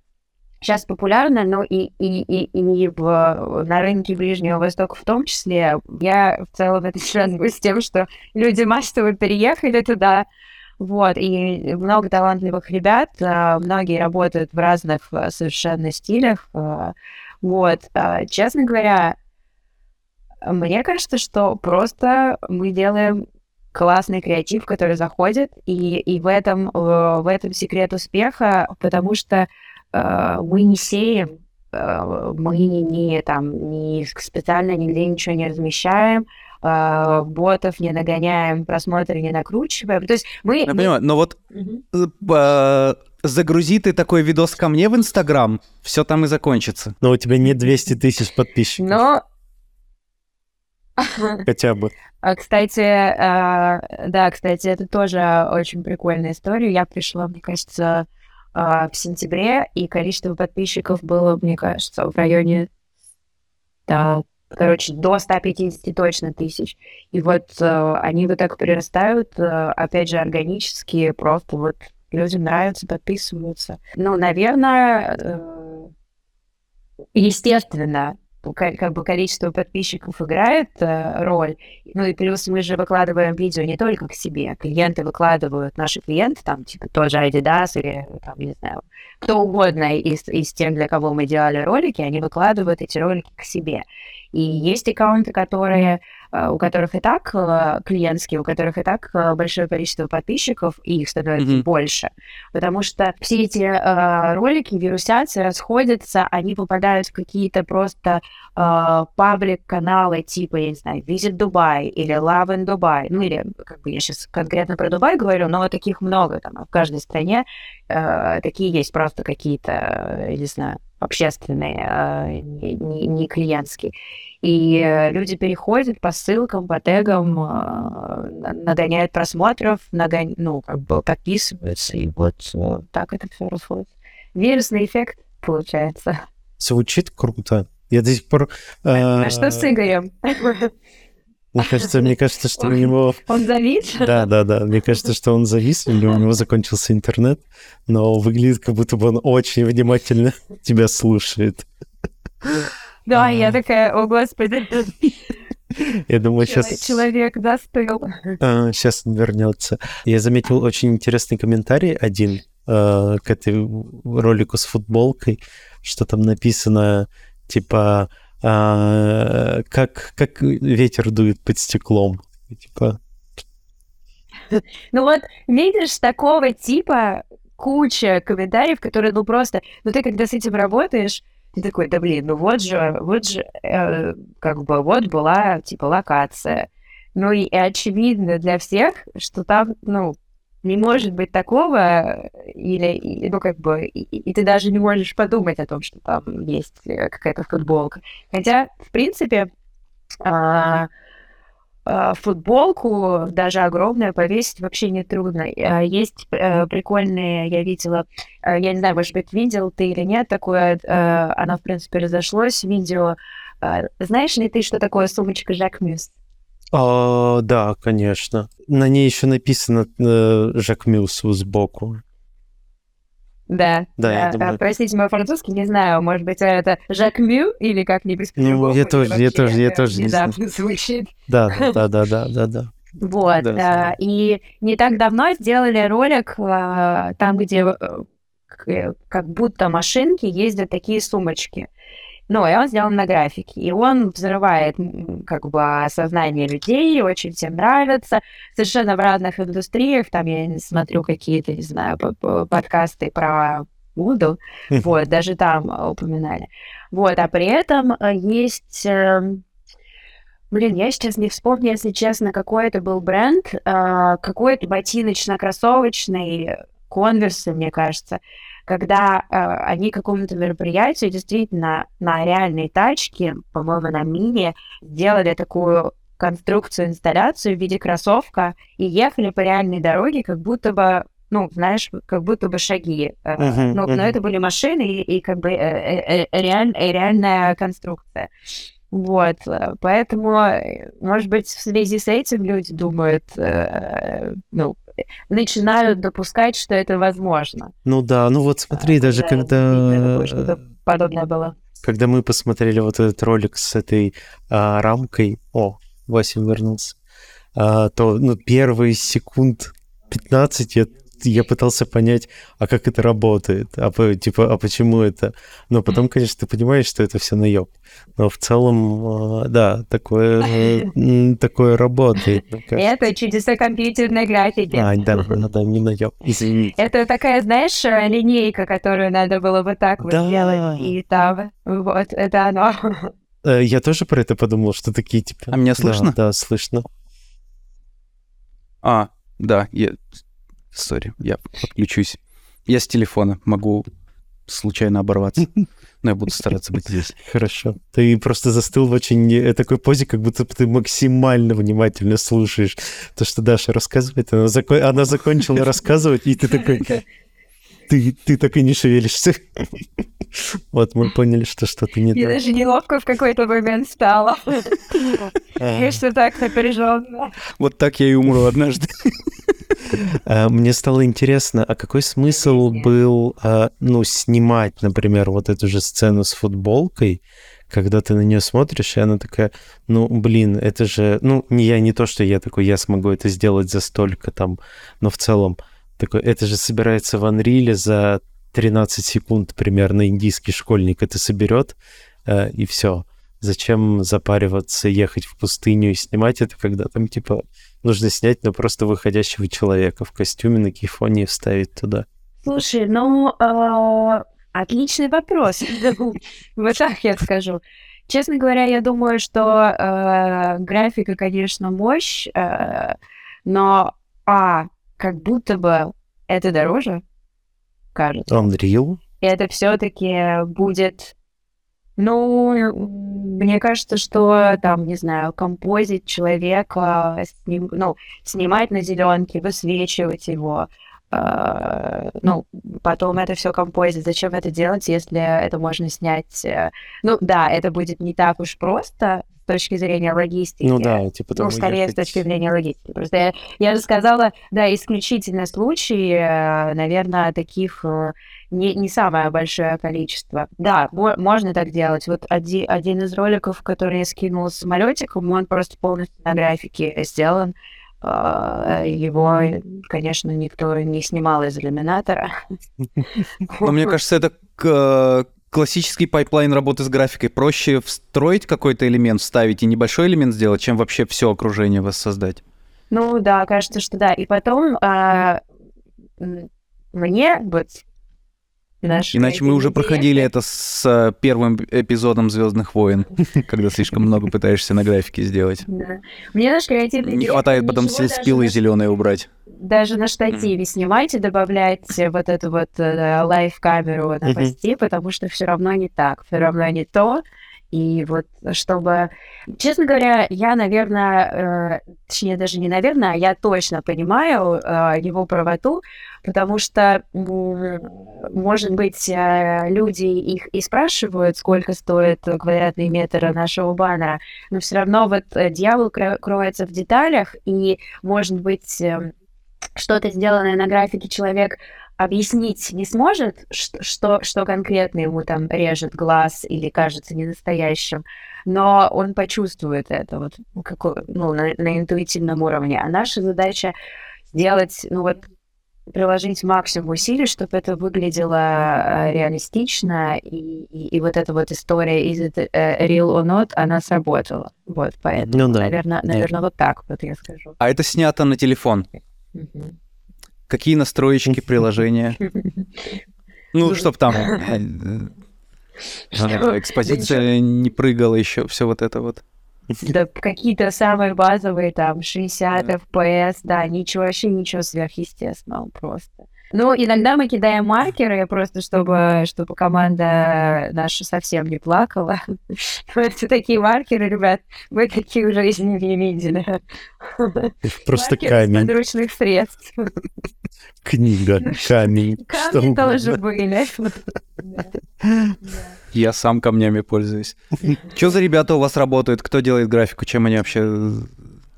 сейчас популярно, но и, и, и, и в, на рынке Ближнего Востока в том числе. Я в целом это связываю с тем, что люди массово переехали туда, вот, и много талантливых ребят, э, многие работают в разных э, совершенно стилях, э, вот. Честно говоря, мне кажется, что просто мы делаем классный креатив, который заходит, и, и в, этом, в этом секрет успеха, потому что мы не сеем, мы не, не, там, не специально нигде ничего не размещаем, э, ботов не нагоняем, просмотры не накручиваем. То есть мы... Я понимаю, но вот э, э, загрузи ты такой видос ко мне в Инстаграм, все там и закончится. Но у тебя нет 200 тысяч подписчиков Но хотя бы. А, Кстати, э, да, кстати, это тоже очень прикольная история. Я пришла, мне кажется, в сентябре, и количество подписчиков было, мне кажется, в районе, да, короче, до 150 точно тысяч. И вот э, они вот так прирастают, э, опять же, органически, просто вот людям нравится, подписываются. Ну, наверное, э, естественно, ка- как бы количество подписчиков играет э, роль, ну и плюс мы же выкладываем видео не только к себе. Клиенты выкладывают, наши клиенты, там, типа, тоже Adidas или, там, не знаю, кто угодно из, из тех, для кого мы делали ролики, они выкладывают эти ролики к себе. И есть аккаунты, которые, э, у которых и так э, клиентские, у которых и так э, большое количество подписчиков, и их становится Мгм. больше. Потому что все эти э, ролики вирусятся, расходятся, они попадают в какие-то просто э, паблик-каналы типа, я не знаю, Visit Dubai или Love in Dubai, ну или, как бы я сейчас конкретно про Дубай говорю, но таких много там, в каждой стране э, такие есть просто какие-то, я не знаю, общественные, э, не, не- клиентские. И э, люди переходят по ссылкам, по тегам, на- нагоняют просмотров, нагон... ну, как бы подписываются, и вот так это все расходит. Вирусный эффект получается. Звучит круто. Я до сих пор... А что с Игорем? Мне кажется, мне кажется, что у него... Он завис? Да, да, да. Мне кажется, что он завис, или у него закончился интернет, но выглядит, как будто бы он очень внимательно тебя слушает. Да, я такая, о господи, Я думаю, сейчас... человек застыл. сейчас он вернется. Я заметил очень интересный комментарий один э, к этой ролику с футболкой, что там написано, типа, а, как, как ветер дует под стеклом. Типа, Ну вот, видишь, такого типа куча комментариев, которые, ну просто, ну ты когда с этим работаешь, ты такой, да блин, ну вот же, вот же, э, как бы, вот была, типа, локация. Ну и, и очевидно для всех, что там, ну, не может быть такого, или, ну, как бы, и, и ты даже не можешь подумать о том, что там есть э, какая-то футболка. Хотя, в принципе, а, а, футболку, даже огромную, повесить вообще не трудно. А, Есть э, прикольные, я видела, э, я не знаю, может быть, видел ты или нет, такое, э, оно, в принципе, разошлось, видео. Э, Знаешь ли ты, что такое сумочка Жак Мюс? «А, да, конечно. На ней еще написано э, Жак Мюс сбоку. Да. Да, я Э, думаю. Простите, мой французский, не знаю, может быть, это Жак Мю или как-нибудь Ну, я тоже- я тоже- я тоже не знаю. звучит. Да, да, да, да, да, да. Вот. Да, э, и не так давно сделали ролик э, там, где как будто машинки ездят такие сумочки. Ну, и он сделан на графике. И он взрывает как бы сознание людей, очень всем нравится. Совершенно в разных индустриях. Там я смотрю какие-то, не знаю, подкасты про Буду. Вот, даже там упоминали. Вот, а при этом э, есть... Эм, блин, я сейчас не вспомню, если честно, какой это был бренд. Э, какой-то ботиночно-кроссовочный, конверсы, мне кажется когда э, они к какому-то мероприятию действительно на реальной тачке, по-моему, на мини, сделали такую конструкцию, инсталляцию в виде кроссовка и ехали по реальной дороге, как будто бы ну, знаешь, как будто бы шаги. Uh-huh, но, uh-huh. но это были машины и, и как бы э, э, э, реаль, реальная конструкция. Вот, поэтому, может быть, в связи с этим люди думают, э, ну, начинают допускать, что это возможно. Ну да, ну вот смотри, а, даже когда... Что-то подобное было. Когда мы посмотрели вот этот ролик с этой а, рамкой, о, Васим вернулся, а, то ну, первые секунд 15 я я пытался понять, а как это работает, а типа, а почему это. Но потом, конечно, ты понимаешь, что это все наеб. Но в целом, а, да, такое, такое работает. Это чудеса компьютерной графики. А, да, да, да, не наеб, извините. Это такая, знаешь, линейка, которую надо было вот так вот сделать, и там, вот, это оно. Э, я тоже про это подумал, что такие типа... А меня слышно? Да, да слышно. А, да, я Сори, я подключусь. Я с телефона могу случайно оборваться. Но я буду стараться быть здесь. Хорошо. Ты просто застыл в очень э, такой позе, как будто ты максимально внимательно слушаешь то, что Даша рассказывает. Она, зако... она закончила рассказывать, и ты такой... Ты, ты так и не шевелишься. Вот, мы поняли, что что-то не так. Я даже неловко в какой-то момент стало. Я что так напряженно. Вот так я и умру однажды. Э, мне стало интересно, а какой смысл был, э, ну, снимать, например, вот эту же сцену с футболкой, когда ты на нее смотришь, и она такая, ну, блин, это же, ну, не я, не то, что я такой, я смогу это сделать за столько там, но в целом, такой, это же собирается в Unreal за 13 секунд примерно индийский школьник это соберет, э, и все. Зачем запариваться, ехать в пустыню и снимать это, когда там, типа, нужно снять, но просто выходящего человека в костюме на кейфоне и вставить туда? Слушай, ну, э, отличный вопрос. Вот так я скажу. Честно говоря, я думаю, что э, графика, конечно, мощь, э, но, а, как будто бы это дороже, кажется. Unreal? И это все-таки будет ну, мне кажется, что там, не знаю, композить человека, сним, ну, снимать на зеленке, высвечивать его, Uh, ну, потом это все композит. Зачем это делать, если это можно снять? Э, ну, да, это будет не так уж просто с точки зрения логистики. Ну да, типа Ну, скорее ехать... с точки зрения логистики. Просто я, я же сказала, да, исключительно случаи, э, наверное, таких э, не, не самое большое количество. Да, можно так делать. Вот один, один из роликов, который я скинул с самолетиком, он просто полностью на графике сделан. А, его, конечно, никто не снимал из иллюминатора. Но мне кажется, это классический pipeline работы с графикой. Проще встроить какой-то элемент, вставить и небольшой элемент сделать, чем вообще все окружение воссоздать. Ну да, кажется, что да. И потом а, мне вот Наш Иначе мы уже проходили это с э, первым эпизодом Звездных войн, когда слишком много пытаешься на графике сделать. Мне наш креативный Не хватает потом спилы зеленые убрать. Даже на штативе снимайте, добавляйте вот эту вот э, лайв-камеру на посте, потому что все равно не так, все равно не то. И вот чтобы... Честно говоря, я, наверное, э, точнее, даже не наверное, а я точно понимаю э, его правоту, потому что, может быть, э, люди их и спрашивают, сколько стоит квадратный метр нашего баннера, но все равно вот дьявол кроется в деталях, и, может быть, эм, что-то сделанное на графике человек объяснить не сможет, что, что конкретно ему там режет глаз или кажется ненастоящим, но он почувствует это вот как, ну, на, на интуитивном уровне. А наша задача сделать, ну вот, приложить максимум усилий, чтобы это выглядело э, реалистично, и, и, и вот эта вот история из it э, real or not, она сработала. Вот, поэтому, Ну да. наверное, наверное, вот так вот я скажу. А это снято на телефон. Мгм. Какие настроечки приложения? Ну, чтоб там э, экспозиция не прыгала еще, все вот это вот. Да, какие-то самые базовые, там, 60 Да. FPS, да, ничего, вообще ничего сверхъестественного просто. Ну, иногда мы кидаем маркеры, просто чтобы, чтобы команда наша совсем не плакала. Это такие маркеры, ребят, вы такие в жизни не видели. Просто из камень, подручных средств. книга, камень. Камни тоже были. Я сам камнями пользуюсь. Что за ребята у вас работают? Кто делает графику? Чем они вообще э,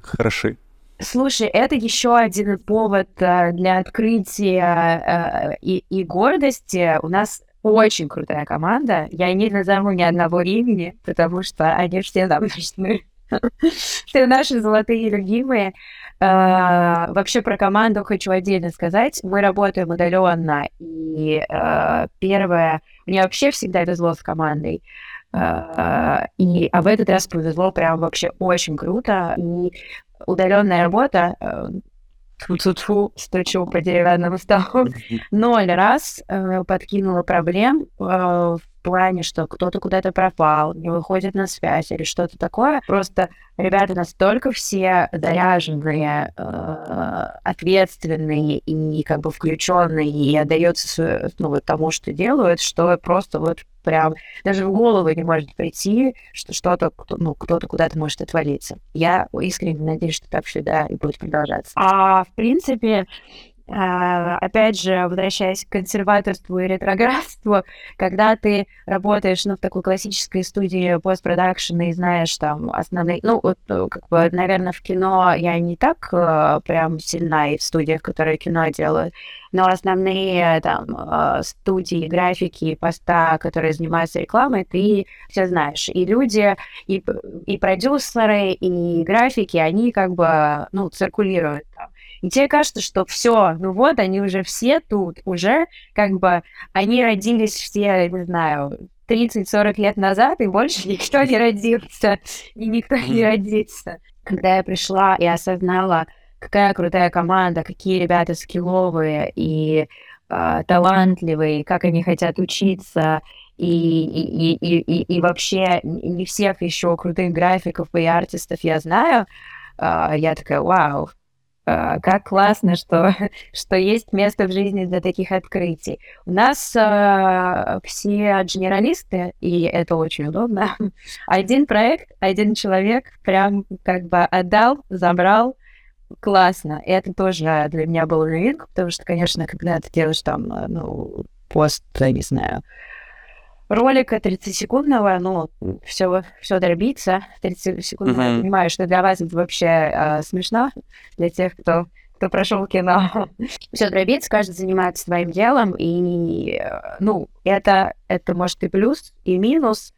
хороши? Слушай, это еще один повод э, для открытия э, и, и гордости. У нас очень крутая команда. Я не назову ни одного имени, потому что они все нам нужны. Все наши золотые любимые. Э, Вообще про команду хочу отдельно сказать. Мы работаем удаленно. И э, первое, мне вообще всегда везло с командой. Э, И, а в этот раз повезло прям вообще очень круто. И удаленная работа, тьфу-тьфу-тьфу, стучу по деревянному столу, ноль раз подкинула проблем в плане, что кто-то куда-то пропал, не выходит на связь или что-то такое. Просто ребята настолько все заряженные, э, ответственные и как бы включенные и отдаются ну, вот тому, что делают, что просто вот прям даже в голову не может прийти, что что-то, ну, кто-то куда-то может отвалиться. Я искренне надеюсь, что так всегда и будет продолжаться. А в принципе, опять же, возвращаясь к консерваторству и ретроградству, когда ты работаешь ну, в такой классической студии постпродакшена и знаешь там основные... Ну, вот, э, как бы, наверное, в кино я не так э, прям сильна и в студиях, которые кино делают, но основные там э, студии, графики, поста, которые занимаются рекламой, ты все знаешь. И люди, и, и продюсеры, и графики, они как бы, ну, циркулируют там. И тебе кажется, что все, ну вот, они уже все тут, уже как бы они родились все, не знаю, 30-40 лет назад, и больше никто не родился, и никто не родится. Когда я пришла и осознала, какая крутая команда, какие ребята скилловые и а, талантливые, как они хотят учиться, и, и, и, и, и, вообще не всех еще крутых графиков и артистов я знаю, а, я такая, вау, как классно, что, что есть место в жизни для таких открытий. У нас а, все генералисты, и это очень удобно. Один проект, один человек прям как бы отдал, забрал, классно. И это тоже для меня был новинка, потому что, конечно, когда ты делаешь там, э, ну, пост, я не знаю, ролика 30-секундного, ну, все, все дробится. 30 секунд, я Мгм. понимаю, что для вас это вообще э, смешно, для тех, кто кто прошел кино. Все дробится, каждый занимается своим делом, и, э, ну, это, это может и плюс, и минус,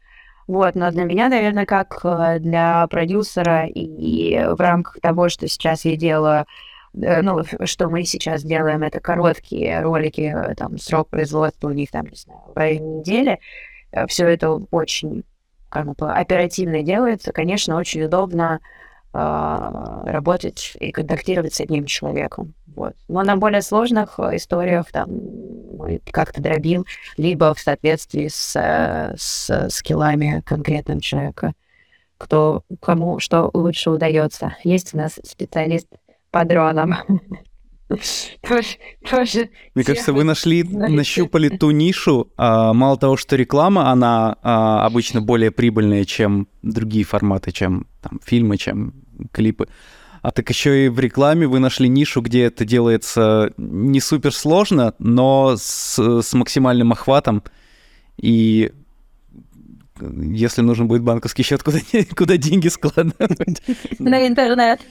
вот, но для меня, наверное, как э, для продюсера и в рамках того, что сейчас я делаю, э, ну, ф- что мы сейчас делаем, это короткие ролики, э, там, срок производства у них, там, не знаю, в районе недели, все это очень как бы оперативно делается, конечно, очень удобно работать и контактировать с одним человеком. Вот. Но на более сложных э, историях там мы как-то дробим, либо в соответствии с, э, с скиллами конкретного человека, кто, кому что лучше удается. Есть у нас специалист по дронам. Тоже, Мне кажется, вы нашли, нащупали ту нишу. а, Мало того, что реклама, она а, обычно более прибыльная, чем другие форматы, чем там, фильмы, чем клипы. А так еще и в рекламе вы нашли нишу, где это делается не супер сложно, но с, с максимальным охватом. И если нужен будет банковский счет, куда, куда деньги складывать. на интернет.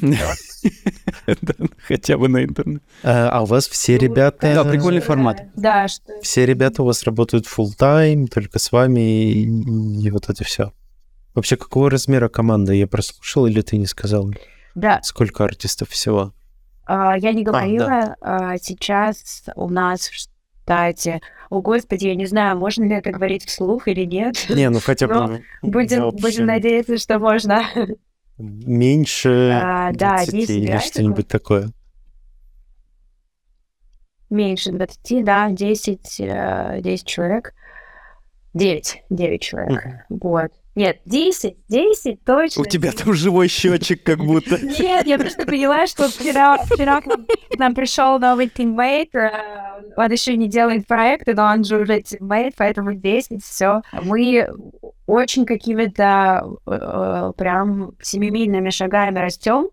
Хотя бы на интернет. А а у вас все ребята... Да, прикольный формат. Да, что Все ребята у вас работают full тайм только с вами, и, вот это все. Вообще, какого размера команда? Я прослушал или ты не сказал? Да, Сколько артистов всего? А, я не говорила, а, сейчас у нас в штате... О, Господи, я не знаю, можно ли это говорить вслух или нет. Не, ну хотя бы... Ну, будем надеяться, что можно. Меньше А, да, 20 10 или что-нибудь такое. Меньше 20, да, 10, э, 10 человек. 9, 9 человек. Вот. Нет, 10, 10 точно. У тебя там живой счетчик как будто. Нет, я просто поняла, что вчера, вчера к нам, пришел новый teammate, э, он еще не делает проекты, но он же уже teammate, поэтому 10, все. Мы очень какими-то э, прям семимильными шагами растем э,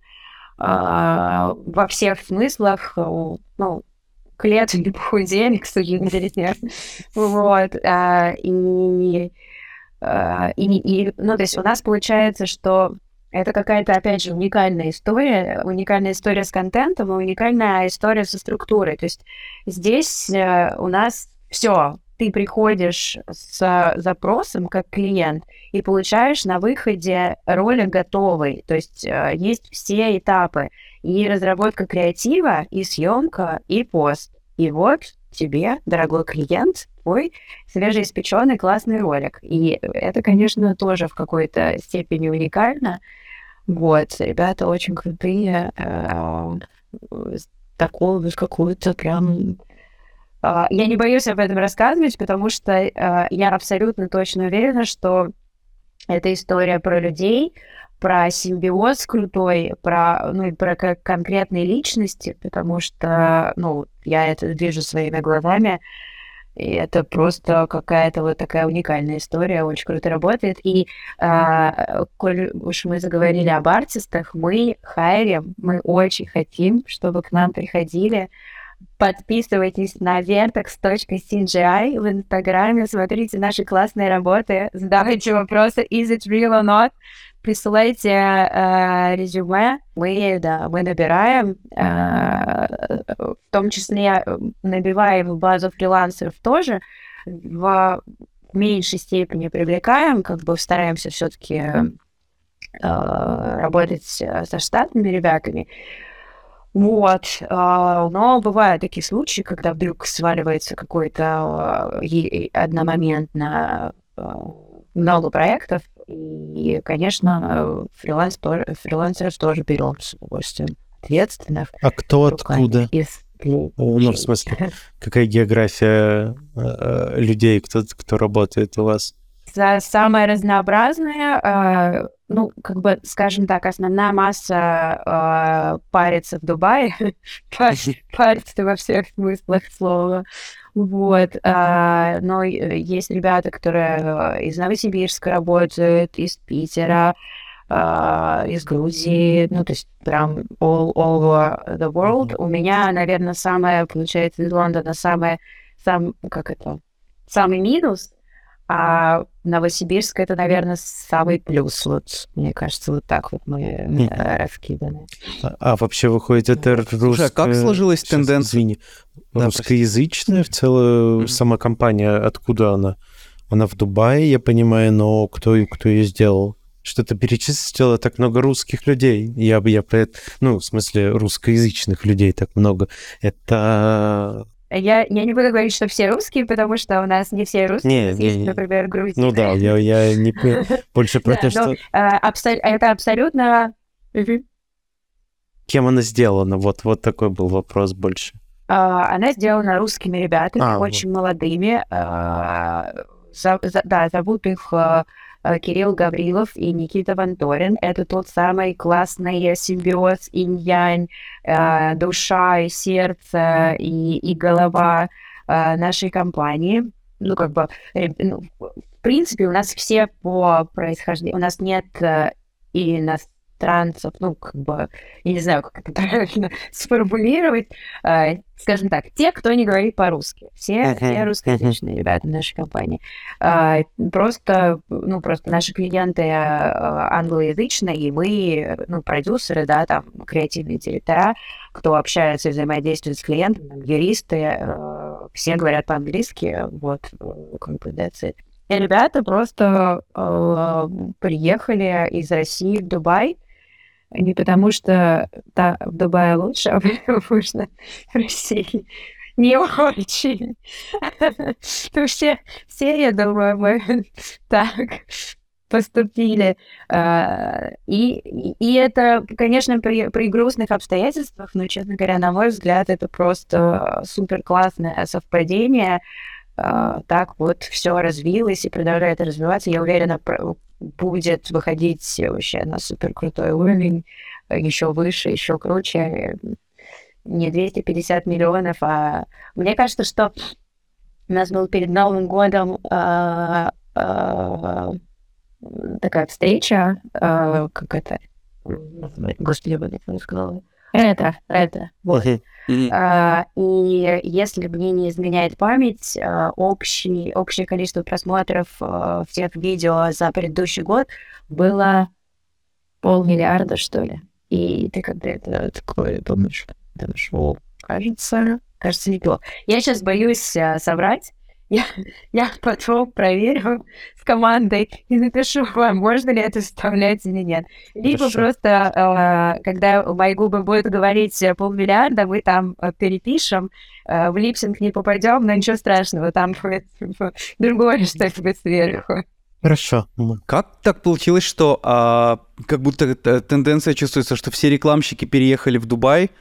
во всех смыслах, ну, к лету не похудели, к сожалению. Вот. И, и, и, ну, то есть у нас получается, что это какая-то, опять же, уникальная история, уникальная история с контентом и уникальная история со структурой. То есть здесь э, у нас все, ты приходишь с запросом как клиент и получаешь на выходе ролик готовый. То есть э, есть все этапы. И разработка креатива, и съемка, и пост. И вот тебе, дорогой клиент, твой свежеиспеченный классный ролик. И это, конечно, тоже в какой-то степени уникально. Вот, ребята очень крутые. э, Такую вот какую-то прям... А, Я не боюсь об этом рассказывать, потому что э, я абсолютно точно уверена, что это история про людей, про симбиоз крутой, про, ну, и про конкретные личности, потому что, ну, я это вижу своими глазами, и это просто какая-то вот такая уникальная история, очень круто работает. И а, коль уж мы заговорили об артистах, мы хайрим, мы очень хотим, чтобы к нам приходили. Подписывайтесь на vertex.cgi в Инстаграме, смотрите наши классные работы, задавайте вопросы is it real or not, присылайте э, резюме, мы, да, мы набираем, э, в том числе э, набиваем базу фрилансеров тоже, в меньшей степени привлекаем, как бы стараемся все-таки работать э, со штатными ребятами. Вот, а, но бывают такие случаи, когда вдруг сваливается какой-то э, одномоментно э, много проектов, и, конечно, фриланс тоже, фрилансеров тоже берем с удовольствием. Ответственных. А кто откуда? из Ну, в смысле, какая география э, э, людей, кто, кто работает у вас? Самое разнообразное, э, ну, как бы, скажем так, основная масса э, парится в Дубае, Пар- парится во всех смыслах слова. Вот, а, но э, есть ребята, которые э, из Новосибирска работают, из Питера, а, из Грузии, ну, то есть прям all, all over the world. У меня, наверное, самое, получается, из Лондона самое, сам, как это, самый минус, а Новосибирск это, наверное, самый плюс. Вот, мне кажется, вот так вот мы э, раскиданы. А, а вообще выходит, это Слушай, а как русская- сложилась Щас, тенденция? Извини. Да, Русскоязычная в целом сама компания, откуда она? Она в Дубае, я понимаю, но кто, кто ее сделал? Что-то перечислила так много русских людей. Я бы, я ну, в смысле, русскоязычных людей так много. Это... Я, я не буду говорить, что все русские, потому что у нас не все русские. Не, есть, не, например, грузины. Ну да, я, я не больше про то, но, что абсо- это абсолютно... Кем она сделана. Вот, вот такой был вопрос больше. А, Она сделана русскими ребятами, А, очень молодыми. А, Да, зовут их а, а, Кирилл Гаврилов и Никита Ванторин. Это тот самый классный симбиоз инь-янь, а, душа и сердце и, и голова а, нашей компании. Ну, как бы, э, ну, в принципе, у нас все по происхождению, у нас нет э, иностранцев, ну, как бы, я не знаю, как это правильно сформулировать, э, скажем так, те, кто не говорит по-русски. Все, все русскоязычные ребята в нашей компании. А, Просто, ну, просто наши клиенты э, англоязычные, и мы, ну, продюсеры, да, там, креативные директора, кто общается и взаимодействует с клиентом, там, юристы, э, все говорят по-английски, вот, э, как бы, that's it. И ребята просто э, приехали из России в Дубай, Не потому что да, в Дубае лучше, а потому что в России не очень. Ну, все, все, я думаю, мы так поступили. А, и, и это, конечно, при, при грустных обстоятельствах, но, честно говоря, на мой взгляд, это просто супер классное совпадение. А, так вот все развилось и продолжает развиваться. Я уверена, будет выходить вообще на супер крутой уровень, еще выше, еще круче. Не 250 миллионов, а мне кажется, что у нас был перед Новым годом а, а, такая встреча, а, как это, господи, я не сказала. Это, это, вот. Uh, и если мне не изменяет память, uh, общий, общее количество просмотров uh, всех видео за предыдущий год было полмиллиарда, что ли. И ты когда это такое думаешь, думаешь, о, кажется, кажется, неплохо. Я сейчас боюсь uh, соврать, я, я потом проверю с командой и напишу вам, можно ли это вставлять или нет. Либо Хорошо. просто, э, когда мои губы будут говорить полмиллиарда, мы там э, перепишем, э, в липсинг не попадем, но ничего страшного, там будет другое что-то сверху. Хорошо. Как так получилось, что а, как будто тенденция чувствуется, что все рекламщики переехали в Дубай,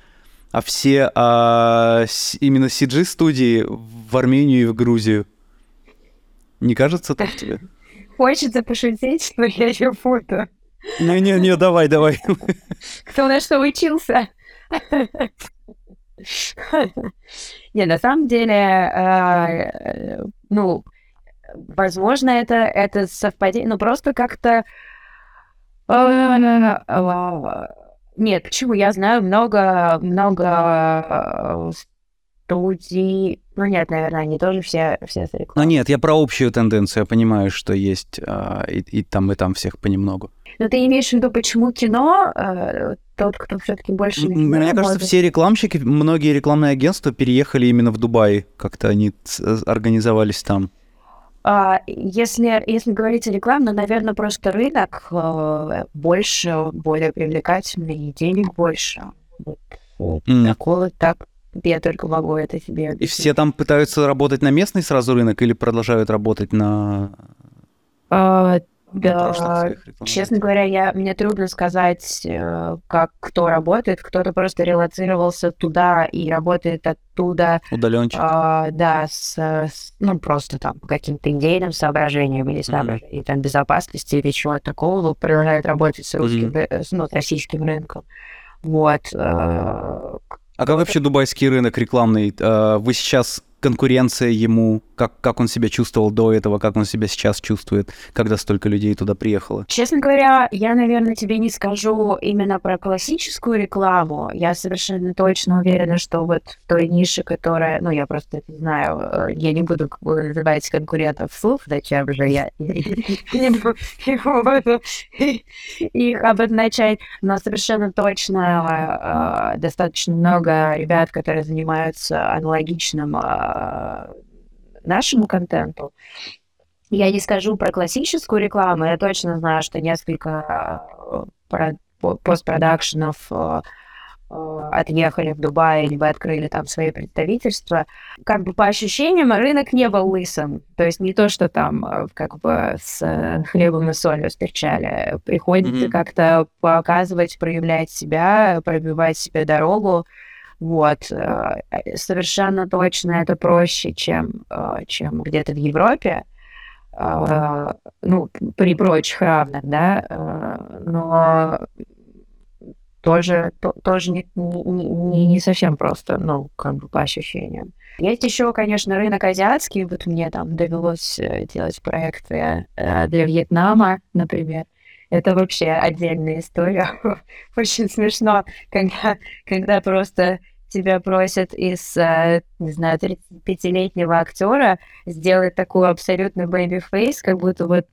а все а, с, именно CG-студии в Армению и в Грузию. Не кажется так тебе? Хочется пошутить, но я не буду. Не-не-не, давай, давай. Кто на что учился? Не, на самом деле, э, ну, возможно, это, это совпадение, ну, просто как-то... Э, нет, почему? Я знаю много, много студий. Ну нет, наверное, они тоже все, все с Ну нет, я про общую тенденцию. Я понимаю, что есть а, и, и там, и там всех понемногу. Но ты имеешь в виду, почему кино э, тот, кто все-таки больше... Мне кажется, может... все рекламщики, многие рекламные агентства переехали именно в Дубай. Как-то они организовались там. А, если, если говорить о рекламе, наверное, просто рынок э, больше, более привлекательный, и денег больше. Вот. Mm. Такого, так я только могу это себе объяснить. И все там пытаются работать на местный сразу рынок или продолжают работать на... А, да, честно говоря, я, мне трудно сказать, э, как кто работает. Кто-то просто релацировался туда и работает оттуда. Удаленчик. А, да, с, с, ну, просто там по каким-то идейным соображениям или соображениям mm-hmm. там, безопасности или чего-то такого. Продолжает работать с русским, mm-hmm. ну, с российским рынком. Вот. А как вообще дубайский рынок рекламный? Вы сейчас конкуренция ему, как, как он себя чувствовал до этого, как он себя сейчас чувствует, когда столько людей туда приехало? Честно говоря, я, наверное, тебе не скажу именно про классическую рекламу. Я совершенно точно уверена, что вот в той нише, которая, ну, я просто это знаю, э, я не буду называть конкурентов вслух, зачем же я их обозначать, но совершенно точно э, достаточно много ребят, которые занимаются аналогичным э, нашему контенту. Я не скажу про классическую рекламу, я точно знаю, что несколько э, постпродакшенов э, э, отъехали в Дубай, либо открыли там свои представительства. Как бы по ощущениям рынок не был лысым. То есть не то, что там как бы с хлебом и солью встречали. Приходится mm-hmm. как-то показывать, проявлять себя, пробивать себе дорогу. Вот. Э, совершенно точно это проще, чем, э, чем где-то в Европе. Э, ну, при прочих равных, да, но тоже, то, тоже не, не, не совсем просто, ну, как бы по ощущениям. Есть еще, конечно, рынок азиатский. Вот мне там довелось делать проекты для Вьетнама, например. Это вообще отдельная история. Очень смешно, когда, когда просто тебя просят из, э, не знаю, 35-летнего актера сделать такую абсолютно face, как будто вот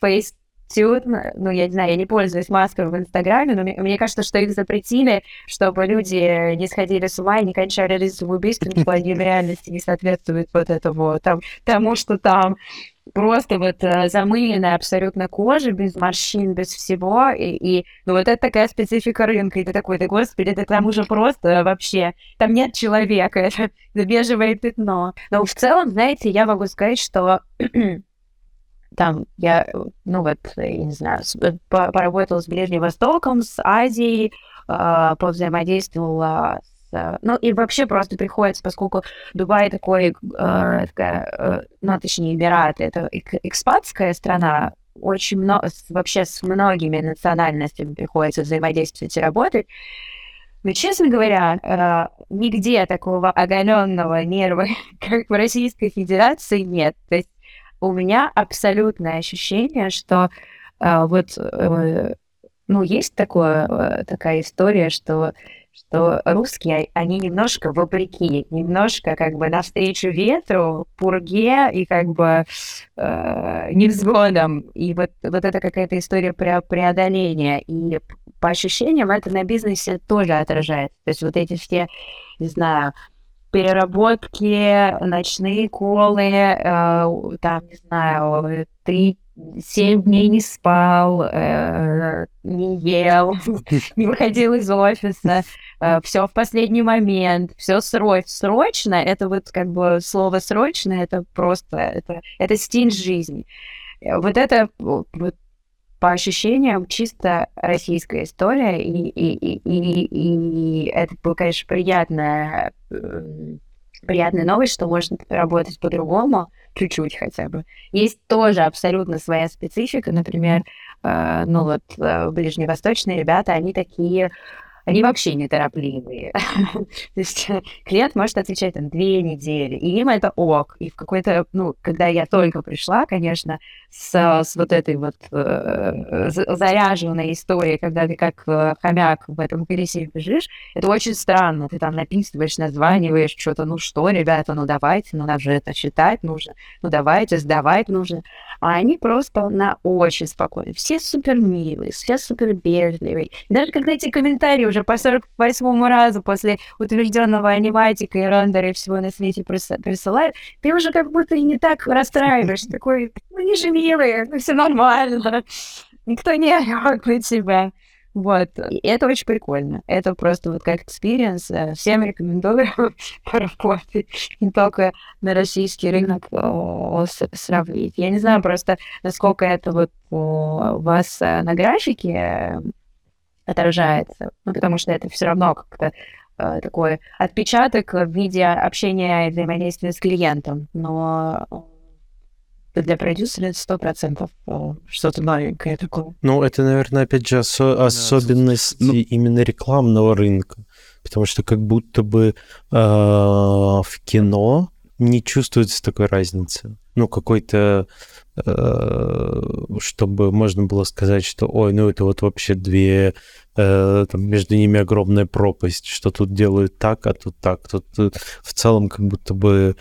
фейс ну, я не знаю, я не пользуюсь маской в Инстаграме, но мне, мне кажется, что их запретили, чтобы люди не сходили с ума и не кончали жизнь самоубийством, что они в реальности не соответствуют вот этому, там, тому, что там просто вот э, замыленная абсолютно кожа, без морщин, без всего, и, и ну вот это такая специфика рынка, и ты такой, да господи, это там уже просто вообще, там нет человека, это бежевое пятно. Но в целом, знаете, я могу сказать, что там я, ну вот, я не знаю, поработала с Ближним Востоком, с Азией, э, повзаимодействовала с... Ну, и вообще просто приходится, поскольку Дубай такой, э, такая, э, ну, точнее, Эмираты, это экспатская страна, очень много, вообще с многими национальностями приходится взаимодействовать и работать. Но, честно говоря, э, нигде такого оголенного нерва, как в Российской Федерации, нет. То есть у меня абсолютное ощущение, что э, вот, э, ну, есть такое, э, такая история, что что русские, они немножко вопреки, немножко как бы навстречу ветру, пурге и как бы э, невзгодам. И вот, вот это какая-то история про преодоления. И по ощущениям это на бизнесе тоже отражается. То есть вот эти все, не знаю, переработки, ночные колы, э, там, не знаю, три семь дней не спал, э, не ел, не выходил из офиса, э, все в последний момент, все срочно. Срочно, это вот как бы слово срочно, это просто, это, это стиль жизни. Вот это вот, по ощущениям чисто российская история, и, и, и, и, и это было, конечно, приятная, приятная новость, что можно работать по-другому, чуть-чуть хотя бы. Есть тоже абсолютно своя специфика, например, э, ну вот э, ближневосточные ребята, они такие они вообще неторопливые. То есть клиент может отвечать там две недели, и им это ок. И в какой-то, ну, когда я только пришла, конечно, с, с вот этой вот э, заряженной историей, когда ты как э, хомяк в этом колесе бежишь, это очень странно. Ты там написываешь, названиваешь что-то, ну что, ребята, ну давайте, ну надо же это читать нужно, ну давайте, сдавать нужно. А они просто на очень спокойно. Все супер милые, все супер бережливые. Даже когда эти комментарии уже по 48 разу после утвержденного аниматика и рендера и всего на свете присылают, ты уже как будто и не так расстраиваешься. Такой, ну они же милые, ну все нормально. Никто не орёт на тебя. Вот. И это очень прикольно. Это просто вот как experience. Э, всем рекомендую поработать. Не только на российский рынок сравнить. Я не знаю просто, насколько это вот у вас э, на графике отражается. Ну, потому что это все равно как-то э, такой отпечаток в виде общения и взаимодействия с клиентом. Но для продюсера это сто процентов э, что-то новенькое такое. Ну, это, наверное, опять же осо- особенность ну, именно рекламного рынка. Потому что как будто бы э, в кино не чувствуется такой разницы. Ну, какой-то, э, чтобы можно было сказать, что, ой, ну это вот вообще две, э, там, между ними огромная пропасть, что тут делают так, а тут так. Тут, тут в целом как будто бы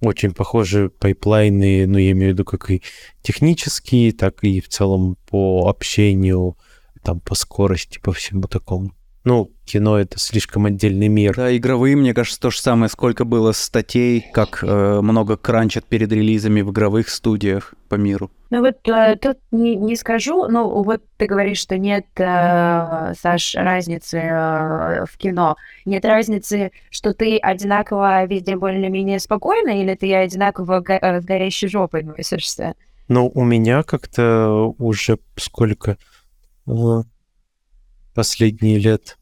очень похожи pipeline ы, ну, я имею в виду как и технические, так и в целом по общению, там, по скорости, по всему такому. Ну, кино — это слишком отдельный мир. Да, игровые, мне кажется, то же самое. Сколько было статей, как э, много кранчат перед релизами в игровых студиях по миру. Ну вот э, тут не, не скажу, но вот ты говоришь, что нет, э, Саш, разницы э, в кино. Нет разницы, что ты одинаково везде более-менее спокойно, или ты одинаково го- с горящей жопой носишься? Ну, у меня как-то уже сколько последние лет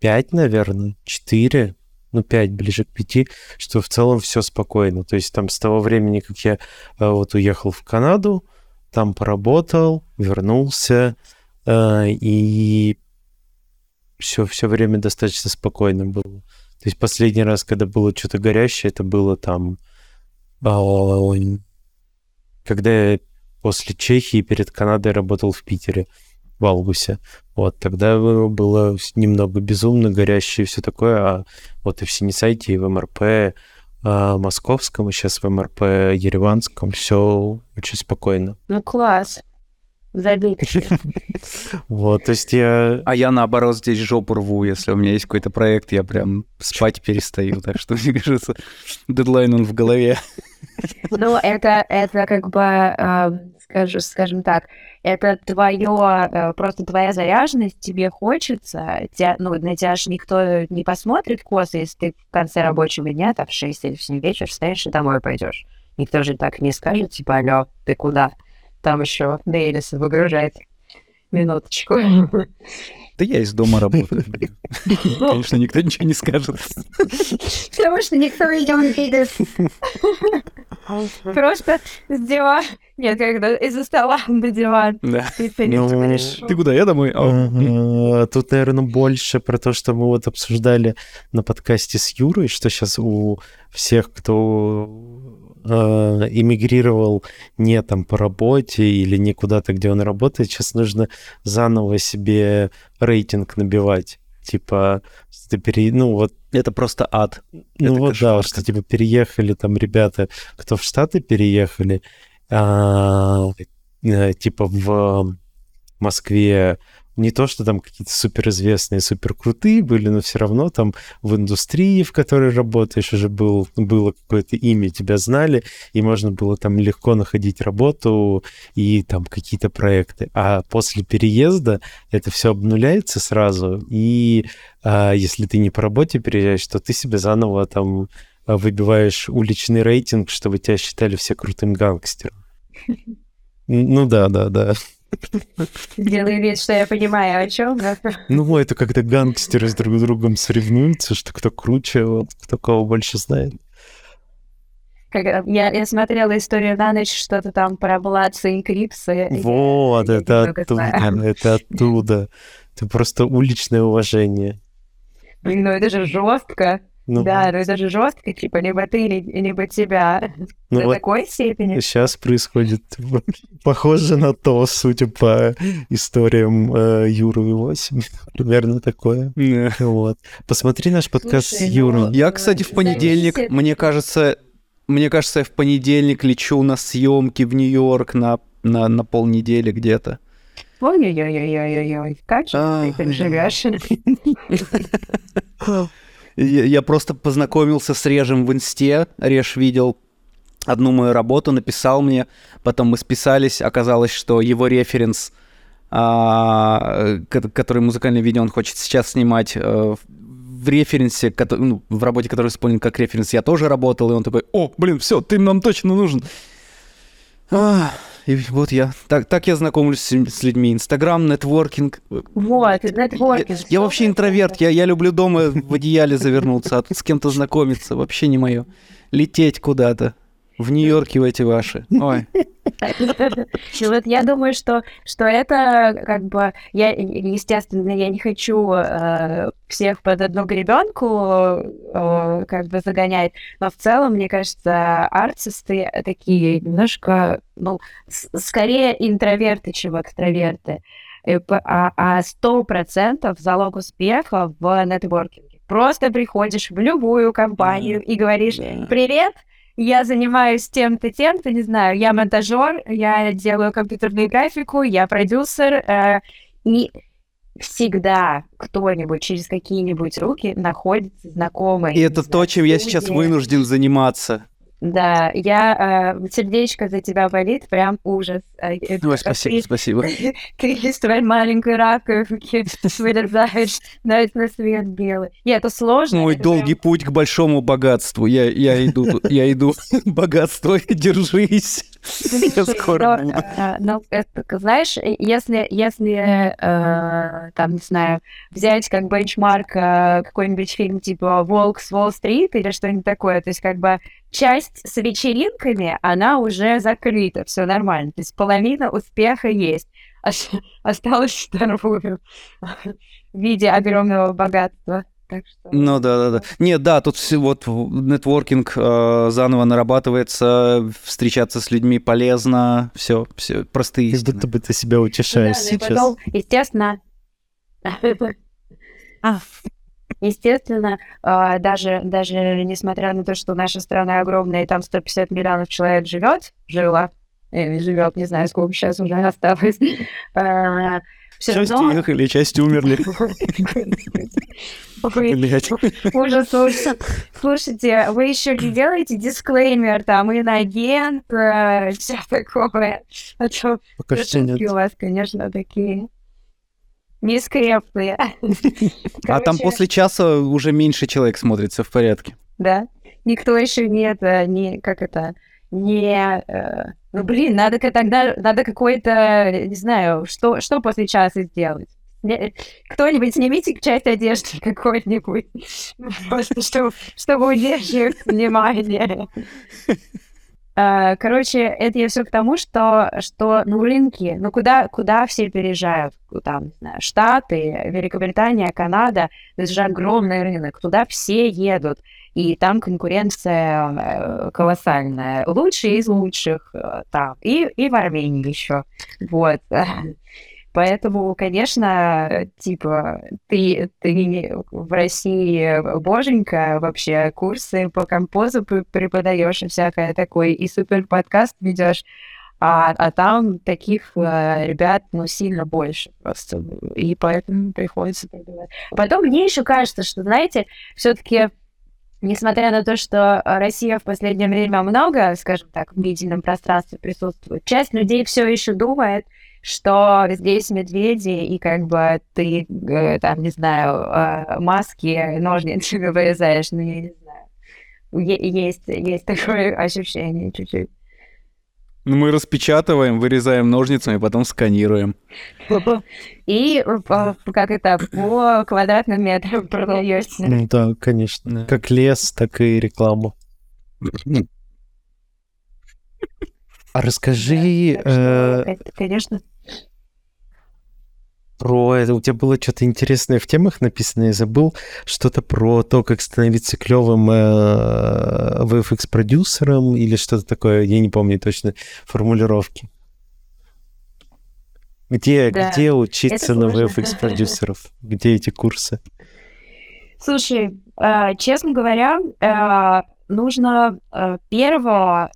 пять, наверное, четыре, ну, пять, ближе к пяти, что в целом все спокойно. То есть там с того времени, как я э, вот уехал в Канаду, там поработал, вернулся, э, и все, все время достаточно спокойно было. То есть последний раз, когда было что-то горящее, это было там, когда я после Чехии перед Канадой работал в Питере в августе. Вот, тогда было немного безумно, горящее и все такое, а вот и в Синесайте, и в МРП, э, московском, и сейчас в МРП Ереванском. Все очень спокойно. Ну, класс. Забей. Вот, то есть я... А я, наоборот, здесь жопу рву, если у меня есть какой-то проект, я прям спать перестаю, так что, мне кажется, дедлайн он в голове. Ну, это, это как бы, э, скажем, скажем так, это твое, э, просто твоя заряженность, тебе хочется, тебя, ну, на тебя же никто не посмотрит косо, если ты в конце рабочего дня, там, в 6 или в 7 вечера встанешь и домой пойдешь. Никто же так не скажет, типа, алло, ты куда? Там еще Дейлис выгружать. Минуточку. Да я из дома работаю. Конечно, никто ничего не скажет. Потому что никто ее не видит. Просто с дивана. Нет, когда из-за стола на диван. Да. Ты перейдешь. Ты куда? Я домой. А. Тут, наверное, больше про то, что мы вот обсуждали на подкасте с Юрой, что сейчас у всех, кто эмигрировал не там по работе или не куда-то, где он работает, сейчас нужно заново себе рейтинг набивать. Типа, ты пере... ну вот Это просто ад. ну Это вот да, кошмар что типа переехали там ребята, кто в Штаты переехали, а, э, типа в Москве не то, что там какие-то суперизвестные, суперкрутые были, но все равно там в индустрии, в которой работаешь, уже был, было какое-то имя, тебя знали, и можно было там легко находить работу и там какие-то проекты. А после переезда это все обнуляется сразу, и а, если ты не по работе переезжаешь, то ты себе заново там а, выбиваешь уличный рейтинг, чтобы тебя считали все крутым гангстером. Ну да, да, да. Делаю вид, что я понимаю, о чем. Ну, это когда гангстеры с друг другом соревнуются, что кто круче, вот, кто кого больше знает. Как- Я, я смотрела историю на ночь, что-то там про Бладса и Крипса. Вот, я это немного оттуда, это оттуда. Это просто уличное уважение. Блин, Ну, это же жестко. Ну, Да, ну это же жестко, типа, либо ты, ли- либо тебя. ну До вот такой степени. сейчас происходит похоже на то, судя по историям э, Юры и 8. Примерно такое. Вот. Посмотри наш подкаст с Слушай, ну, Юрой. Я, кстати, в понедельник, Зависит. мне кажется, мне кажется, я в понедельник лечу на съемки в Нью-Йорк на, на, на полнедели где-то. Ой-ой-ой-ой-ой-ой. Как же А, ты так живешь? Я, просто познакомился с Режем в инсте. Реж видел одну мою работу, написал мне, потом мы списались, оказалось, что его референс, а, ко- который музыкальное видео он хочет сейчас снимать, э, в- референсе, ну, в работе, которую исполнен как референс, я тоже работал, и он такой, о, блин, все, ты нам точно нужен. А, и вот я, так, так я знакомлюсь с, с людьми. Инстаграм, нетворкинг. Вот, нетворкинг. Я, я вообще интроверт, я, я люблю дома в одеяле завернуться, а тут с кем-то знакомиться вообще не мое. Лететь куда-то. В Нью-Йорке в эти ваши. Ой. Вот я думаю, что, что это как бы, я, естественно, я не хочу э, всех под одну гребенку э, как бы загонять, но в целом, мне кажется, артисты такие немножко, ну, скорее интроверты, чем экстраверты. А а сто процентов залог успеха в нетворкинге. Просто приходишь в любую компанию и говоришь, привет, я занимаюсь тем-то, тем-то, не знаю, я монтажер, я делаю компьютерную графику, я продюсер, э, и всегда кто-нибудь через какие-нибудь руки находится знакомый. И это то, чем я сейчас вынужден заниматься. Да, я э, сердечко за тебя болит, прям ужас. Э, Ой, спасибо, ты- спасибо. Ты из твоей маленькой раковинки вылезаешь на, на свет белый. И это сложно. Мой долгий путь к большому богатству. Я, я иду, я иду. Богатство, держись. Я скоро Но, э, но, э, знаешь, если, если э, там, не знаю, взять как бенчмарк э, какой-нибудь фильм типа «Волк с Уолл-стрит» или что-нибудь такое, то есть как бы часть с вечеринками, она уже закрыта, все нормально, то есть половина успеха есть. Ос- Осталось вторую в виде огромного богатства. Так что... Ну да, да, да. Нет, да, тут все вот нетворкинг э, заново нарабатывается, встречаться с людьми полезно, все, все простые Как будто бы ты себя Ну да, утешаешь ну и сейчас. потом, естественно, естественно, а, даже, даже несмотря на то, что наша страна огромная, и там 150 миллионов человек живет, жила, или живет, не знаю, сколько сейчас уже осталось, а, все часть равно... уехали, часть умерли. Ужас, ужас. Слушайте, вы еще не делаете дисклеймер, там, иноагент, э, все такое. А то Пока что нет. у вас, конечно, такие нескрепные. А там после часа уже меньше человек смотрится в порядке. Да. Никто еще не это, не, как это, не... Э, ну, блин, надо тогда, надо какой-то, не знаю, что, что после часа сделать? Кто-нибудь снимите часть одежды какой-нибудь, просто чтобы, чтобы удерживать внимание. А, короче, это я все к тому, что, что ну, рынки, ну, куда, куда все переезжают? Там, знаю, Штаты, Великобритания, Канада, это же огромный рынок, туда все едут и там конкуренция э, колоссальная. Лучшие из лучших э, там, и, и в Армении еще. Вот. Поэтому, конечно, типа, ты, ты в России боженька, вообще курсы по композу преподаешь и всякое такое, и супер подкаст ведешь, а, а там таких э, ребят, ну, сильно больше просто, и поэтому приходится продавать. Потом мне еще кажется, что, знаете, все-таки несмотря на то, что Россия в последнее время много, скажем так, в медийном пространстве присутствует, часть людей все еще думает, что здесь медведи, и как бы ты, э, там, не знаю, э, маски, ножницы вырезаешь, ну, я не знаю. Есть, есть такое ощущение чуть-чуть. Ну, мы распечатываем, вырезаем ножницами, потом сканируем. И как это, по квадратным метрам продаешься. Ну да, конечно. Как лес, так и рекламу. А расскажи... Э, конечно про это. У тебя было что-то интересное в темах написано, я забыл. Что-то про то, как становиться клевым э, VFX-продюсером или что-то такое. Я не помню точно формулировки. Где, да. где учиться на VFX-продюсеров? Где эти курсы? Слушай, э, честно говоря, э, нужно первого,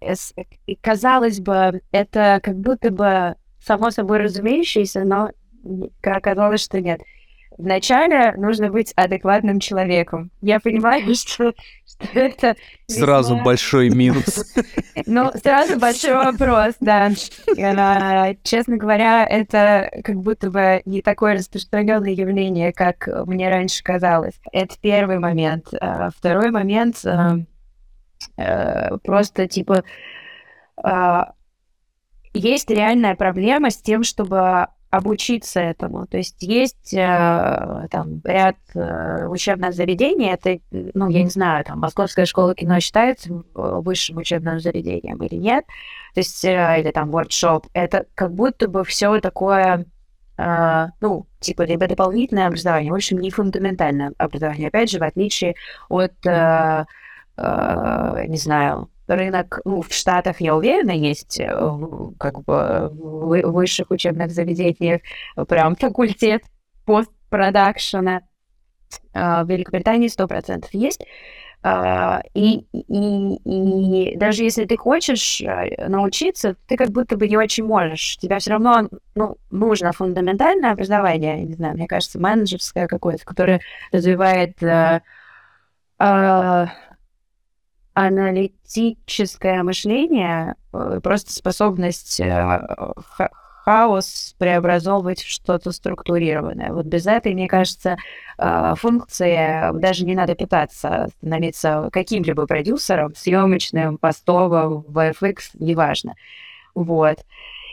казалось бы, это как будто бы само собой разумеющееся, но оказалось, что нет. Вначале нужно быть адекватным человеком. Я понимаю, что, что это... Сразу весьма... большой минус. Ну, сразу большой вопрос, да. Честно говоря, это как будто бы не такое распространенное явление, как мне раньше казалось. Это первый момент. А второй момент э, просто типа а, есть реальная проблема с тем, чтобы обучиться этому. То есть есть э, там ряд э, учебных заведений, это, ну, я не знаю, там, Московская школа кино считается высшим учебным заведением или нет, то есть, э, или там воркшоп, это как будто бы все такое, э, ну, типа, либо дополнительное образование, в общем, не фундаментальное образование, опять же, в отличие от, э, э, не знаю, рынок, ну, в Штатах, я уверена, есть э, как бы в высших учебных заведениях прям факультет постпродакшена. А, в Великобритании сто процентов есть. А, и, и, и даже если ты хочешь э, научиться, ты как будто бы не очень можешь. Тебе все равно ну, нужно фундаментальное образование, не знаю, мне кажется, менеджерское какое-то, которое развивает uh, uh, аналитическое мышление, э, просто способность э, хаос преобразовывать в что-то структурированное. Вот без этой, мне кажется, э, функции даже не надо пытаться становиться каким-либо продюсером, съемочным, постовым, VFX, неважно. Вот.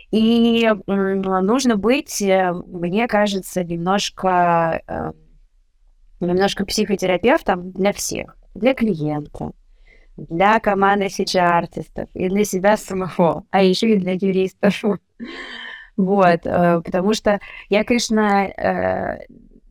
И нужно быть, мне кажется, немножко, немножко психотерапевтом для всех, для клиента, для команды CG-артистов и для себя самого, а еще и для юристов. Вот, э, потому что я, конечно, э,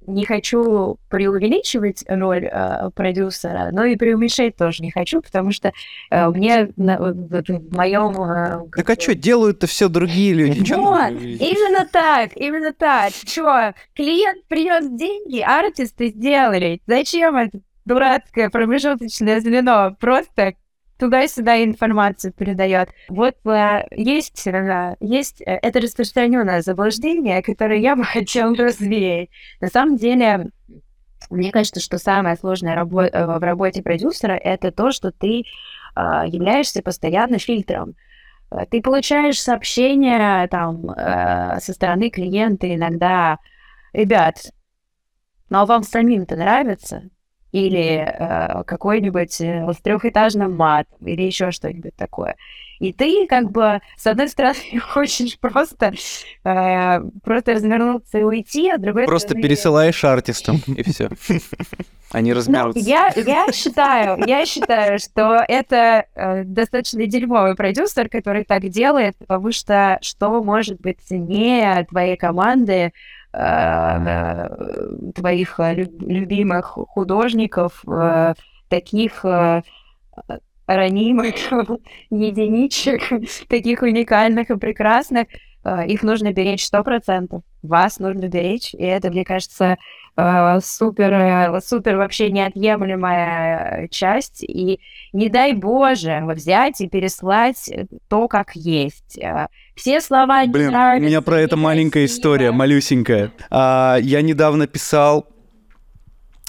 не хочу преувеличивать роль э, продюсера, но и преуменьшать тоже не хочу, потому что э, мне на, в моем... Э, так а что, делают-то все другие люди? Вот, именно так, именно так. Что, клиент принес деньги, артисты сделали. Зачем это дурацкое промежуточное звено? Просто туда-сюда информацию передает. Вот э, есть, э, есть э, это распространенное заблуждение, которое я бы хотела развеять. На самом деле, мне кажется, что самое сложное в работе продюсера это то, что ты являешься постоянно фильтром. Ты получаешь сообщения там со стороны клиента иногда, ребят, ну а вам самим-то нравится? Или э, какой-нибудь э, с трехэтажным мат, или еще что-нибудь такое. И ты, как бы, с одной стороны, хочешь просто, э, просто развернуться и уйти, а с другой просто стороны... пересылаешь артистам, и все. Они ну, размяутся. Ну, я, я считаю, я считаю, что это э, достаточно дерьмовый продюсер, который так делает, потому что что может быть ценнее твоей команды, твоих э, любимых художников, э, таких ранимых единичек, таких уникальных и прекрасных, их нужно беречь сто процентов. Вас нужно беречь, и это, мне кажется, супер, супер вообще неотъемлемая часть. И не дай Боже взять и переслать то, как есть. Все слова Блин, у меня про это маленькая история, малюсенькая. А, я недавно писал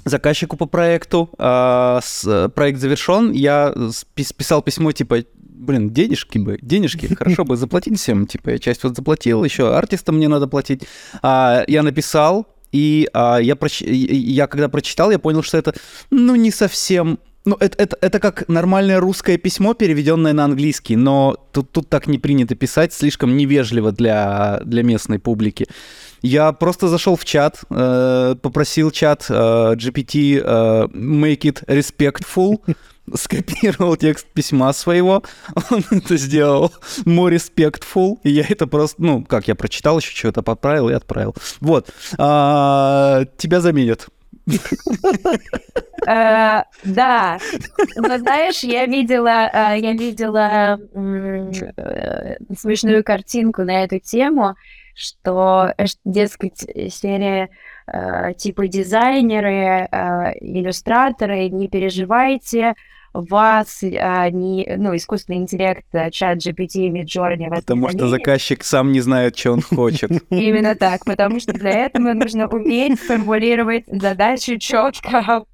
заказчику по проекту, а, с, проект завершен, я писал письмо типа, блин, денежки бы, денежки, хорошо бы заплатить всем, типа, я часть вот заплатил, еще артистам мне надо платить. А, я написал, и а, я, проч... я когда прочитал, я понял, что это, ну, не совсем ну, это, это, это как нормальное русское письмо, переведенное на английский, но тут, тут так не принято писать, слишком невежливо для, для местной публики. Я просто зашел в чат, э, попросил чат э, GPT э, make it respectful, скопировал текст письма своего, он это сделал more respectful, и я это просто, ну, как я прочитал еще что-то, поправил и отправил. Вот. А, тебя заменят. Э, да, но знаешь, я видела, э, я видела э, смешную картинку на эту тему, что, дескать, серия типа дизайнеры, иллюстраторы, не переживайте, вас а, не, ну, искусственный интеллект, а, чат GPT, Midjourney... Потому что заказчик сам не знает, что он хочет. Именно так, потому что для этого нужно уметь формулировать задачи четко.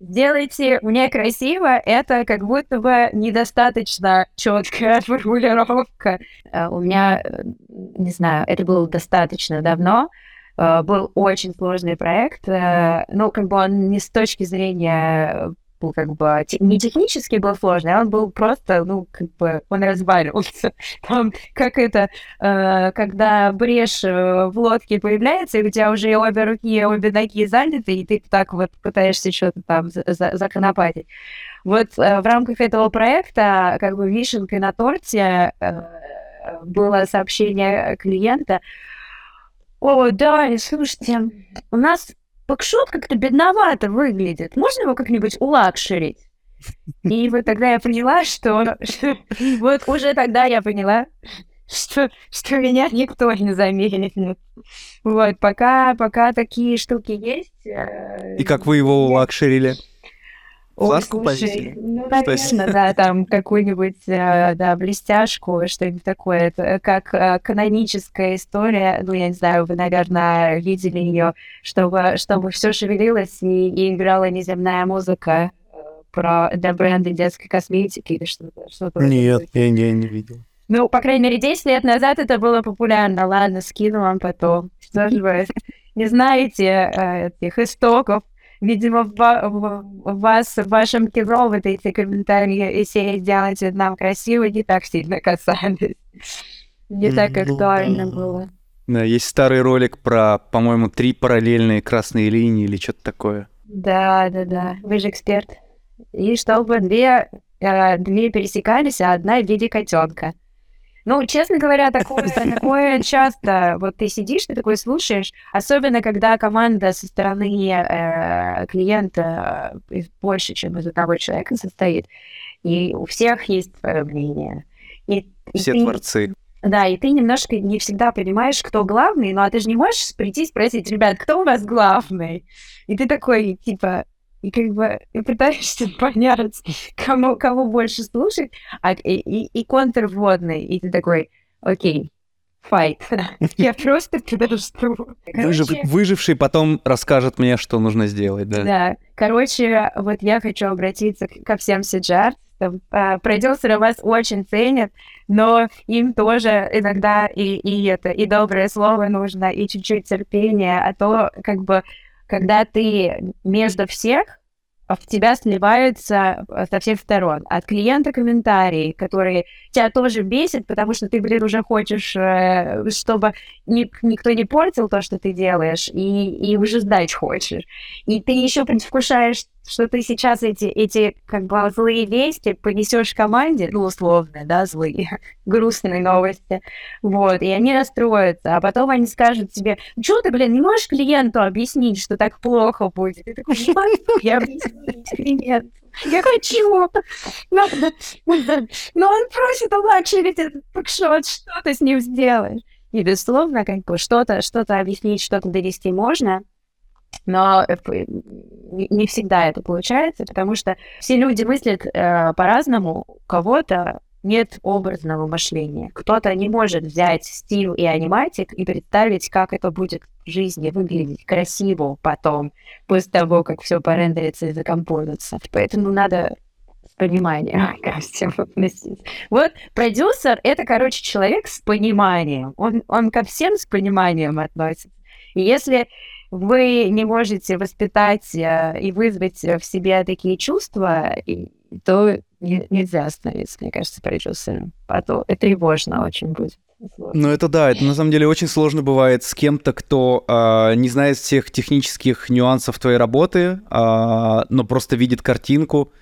Сделайте мне красиво, это как будто бы недостаточно четкая формулировка. А, у меня, э, не знаю, это было достаточно давно, был очень сложный проект. Э, ну, как бы он не с точки зрения был как бы не технически был сложный, а он был просто, ну, как бы он разваливался. Там, как это, э, когда брешь э, в лодке появляется, и у тебя уже обе руки, обе ноги заняты, и ты так вот пытаешься что-то там за законопатить. Вот э, в рамках этого проекта, как бы вишенкой на торте э, было сообщение клиента, о, да, слушайте, у нас Бэкшот как-то бедновато выглядит. Можно его как-нибудь улакшерить? И вот тогда я поняла, что... Вот уже тогда я поняла, что, что меня никто не заменит. Вот, пока, пока такие штуки есть... Э, И как вы его улакшерили? Флажку повесили? Ну, наверное, да, там какую-нибудь, э, да, блестяшку, что-нибудь такое. Это как э, каноническая история, ну, я не знаю, вы, наверное, видели ее, чтобы, чтобы все шевелилось и, и играла неземная музыка э, про для бренда детской косметики или что-то. что Нет, я не, не видел. Ну, по крайней мере, 10 лет назад это было популярно. Ладно, скину вам потом. Что же вы не знаете этих истоков видимо, в, вас, в вашем кино вот эти комментарии и серии «Сделайте нам красиво» не так сильно касались. Не так актуально было. Да, есть старый ролик про, по-моему, три параллельные красные линии или что-то такое. Да, да, да. Вы же эксперт. И чтобы две, э, две пересекались, а одна в виде котенка. Ну, честно говоря, такое, такое часто. Вот ты сидишь, ты такой слушаешь, особенно когда команда со стороны э, клиента э, больше, чем из одного человека состоит, и у всех есть свое мнение. И, Все и творцы. да, и ты немножко не всегда понимаешь, кто главный, ну а ты же не можешь прийти и спросить, ребят, кто у вас главный? И ты такой, типа, и как бы и пытаешься понять, кому, кого больше слушать, а, и, и, и контрвводный, и ты такой, окей, файт. Я просто подожду. Выжив, выживший потом расскажет мне, что нужно сделать, да. да, короче, вот я хочу обратиться ко всем CGR. А, Продюсеры вас очень ценят, но им тоже иногда и, и это, и доброе слово нужно, и чуть-чуть терпения, а то как бы, когда ты между всех, а в тебя сливаются э, со всех сторон. От клиента комментарии, которые тебя тоже бесит, потому что ты, блин, уже хочешь, э, чтобы ни- никто не портил то, что ты делаешь, и, и уже сдать хочешь. И ты еще предвкушаешь, что ты сейчас эти, эти как бы злые вести понесешь команде, ну, условно, да, злые, грустные новости, вот, и они расстроятся, а потом они скажут тебе, ну, что ты, блин, не можешь клиенту объяснить, что так плохо будет? Ты такой, не могу я объяснить клиенту. Я хочу. Но, он просит улучшить этот бэкшот, что ты с ним сделаешь? И, безусловно, как бы что-то что объяснить, что-то довести можно, но э, не всегда это получается, потому что все люди мыслят э, по-разному. У кого-то нет образного мышления. Кто-то не может взять стиль и аниматик и представить, как это будет в жизни выглядеть красиво потом, после того, как все порендерится и закомпозится. Поэтому надо с пониманием ко всем относиться. Вот продюсер — это, короче, человек с пониманием. Он, он ко всем с пониманием относится. И если вы не можете воспитать э, и вызвать в себе такие чувства, и- то не- нельзя становиться, мне кажется, продюсером. А то это тревожно очень будет. Ну это да, это на самом деле очень сложно бывает с кем-то, кто а, не знает всех технических нюансов твоей работы, а, но просто видит картинку,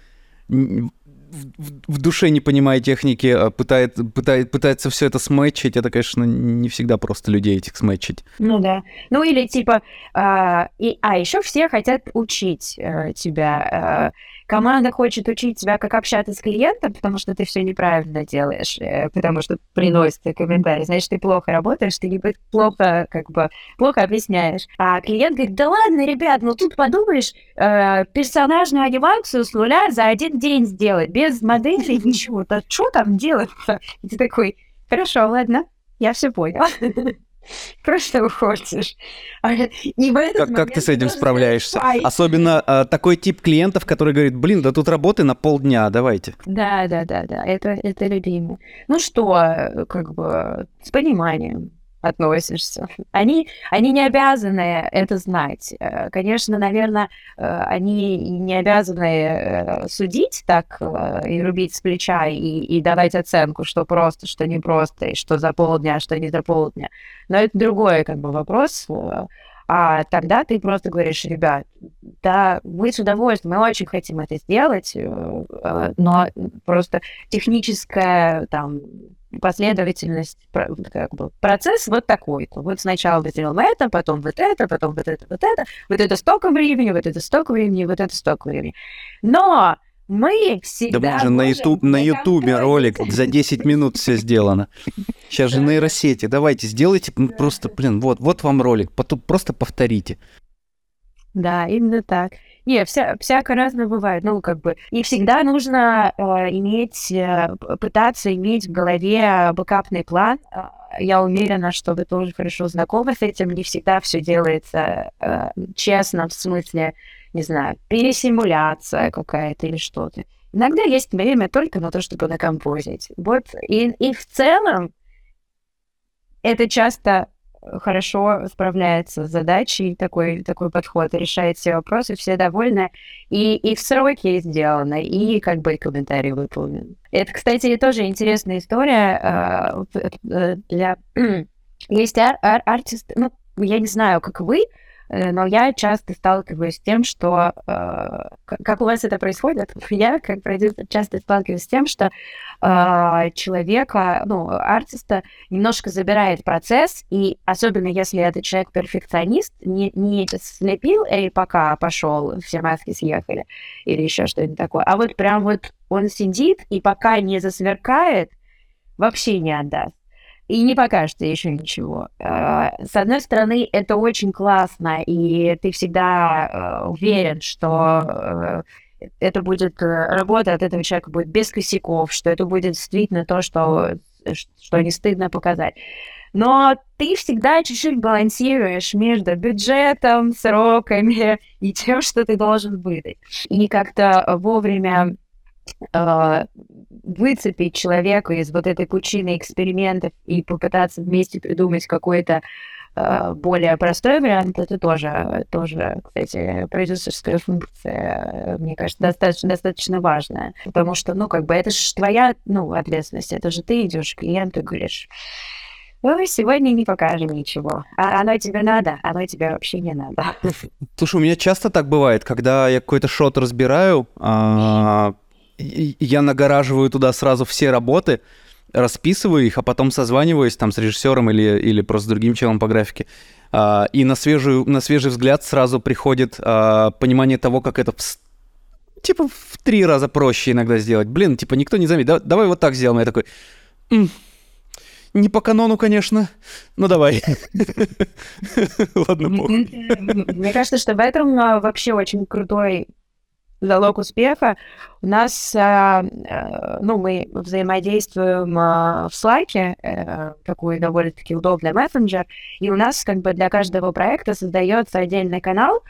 в, душе не понимая техники, а пытает, пытает, пытается все это сметчить. Это, конечно, не всегда просто людей этих сметчить. Ну да. Ну или типа, а, и, а еще все хотят учить э, тебя. Э, команда хочет учить тебя, как общаться с клиентом, потому что ты все неправильно делаешь, э, потому что приносят комментарии. Значит, ты плохо работаешь, ты либо плохо, как бы, плохо объясняешь. А клиент говорит, да ладно, ребят, ну тут подумаешь, персонажную анимацию с нуля за один день сделать, без модели, ничего. Да что там делать-то? И ты такой, хорошо, ладно, я все понял. Просто уходишь. А, И в этот Как, как ты с этим справляешься? ай. Особенно а, такой тип клиентов, который говорит, блин, да тут работы на полдня, давайте. Да, да, да, да, это, это любимый. Ну что, э, как бы с пониманием относишься. Они, они не обязаны это знать. Э, Конечно, наверное, э, они не обязаны э, судить так и рубить с плеча и, и давать оценку, что просто, что не просто, и что за полдня, что не за полдня. Но это другой как бы вопрос. А тогда ты просто говоришь, ребят, да, мы с удовольствием, мы очень хотим это сделать, э, э, но просто техническая там последовательность, как бы, процесс вот такой. Вот сначала мы сделаем это, потом вот это, потом вот это, вот это, вот это столько времени, вот это столько времени, вот это столько времени. Но мы всегда... Да можно на YouTube, на Ютубе ролик за 10 минут все сделано. Сейчас же нейросети. Давайте, сделайте просто, блин, вот, вот вам ролик. Потом просто повторите. Да, именно так. Не, вся, всяко разное бывает. Ну, как бы, и всегда нужно э, иметь, э, пытаться иметь в голове бэкапный план. Э, Я уверена, что вы тоже хорошо знакомы с этим. Не всегда все делается э, честно, в смысле, не знаю, пересимуляция какая-то или что-то. Иногда есть время только на то, чтобы накомпозить. Вот, и, и в целом это часто хорошо справляется с задачей, такой, такой подход, решает все вопросы, все довольны, и, и в сроки сделано, и как бы комментарий выполнен. Это, кстати, тоже интересная история э, э, для... Есть ар- ар- артист, ну, я не знаю, как вы, но я часто сталкиваюсь с тем, что... Э, как у вас это происходит? Я, как продюсер, часто сталкиваюсь с тем, что э, человека, ну, артиста немножко забирает процесс, и особенно если этот человек перфекционист, не, не слепил и пока пошел, все маски съехали, или еще что-нибудь такое, а вот прям вот он сидит, и пока не засверкает, вообще не отдаст и не покажется еще ничего. А, с одной стороны, это очень классно, и ты всегда э, уверен, что э, это будет э, работа от этого человека будет без косяков, что это будет действительно то, что, что не стыдно показать. Но ты всегда чуть-чуть балансируешь между бюджетом, сроками и тем, что ты должен выдать. И как-то вовремя э, выцепить человека из вот этой пучины экспериментов и попытаться вместе придумать какой-то э, более простой вариант, это тоже, тоже, кстати, продюсерская функция, мне кажется, достаточно, достаточно важная. Потому что, ну, как бы, это же твоя, ну, ответственность, это же ты идешь к клиенту и говоришь, ну, сегодня не покажем ничего. А оно тебе надо, оно тебе вообще не надо. Слушай, у меня часто так бывает, когда я какой-то шот разбираю, а, я нагораживаю туда сразу все работы, расписываю их, а потом созваниваюсь там с режиссером или, или просто с другим челом по графике. А, и на, свежую, на свежий взгляд сразу приходит а, понимание того, как это в, типа в три раза проще иногда сделать. Блин, типа никто не заметит. Да, давай вот так сделаем. Я такой... М-м, не по канону, конечно, но давай. Ладно, Мне кажется, что в этом а, вообще очень крутой залог успеха. У нас, а, а, ну, мы взаимодействуем а, в Slack, э, такой довольно-таки удобный мессенджер, и у нас как бы для каждого проекта создается отдельный канал,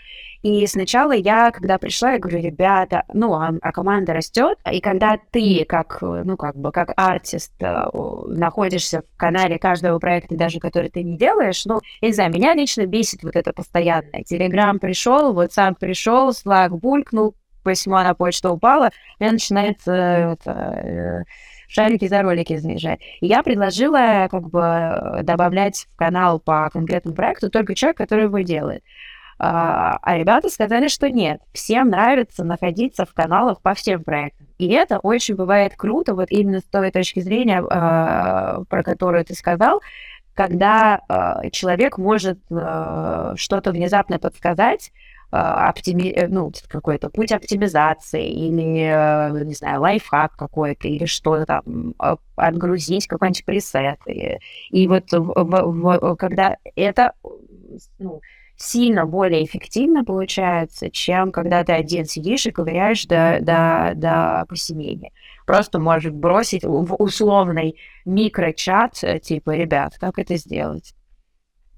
и сначала я, когда пришла, я говорю, ребята, ну, а, а команда растет, и когда ты, как, ну, как бы, как артист, э, находишься в канале каждого проекта, даже который ты не делаешь, ну, я не знаю, меня лично бесит вот это постоянное. Телеграм пришел, вот сам пришел, Slack булькнул, письмо на почту упало, и начинается это, э, шарики за ролики заезжать. И я предложила как бы добавлять в канал по конкретному проекту только человек, который его делает. А, а ребята сказали, что нет, всем нравится находиться в каналах по всем проектам. И это очень бывает круто, вот именно с той точки зрения, а, про которую ты сказал, когда а, человек может что-то внезапно подсказать, оптими... Э, ну, какой-то путь оптимизации или, э, не знаю, лайфхак какой-то, или что-то там, а, отгрузить какой-нибудь пресет. И, и вот в, в, когда это ну, сильно более эффективно получается, чем когда ты один сидишь и ковыряешь до, до, до посинения. Просто можешь бросить в условный микрочат, э, типа, ребят, как это сделать?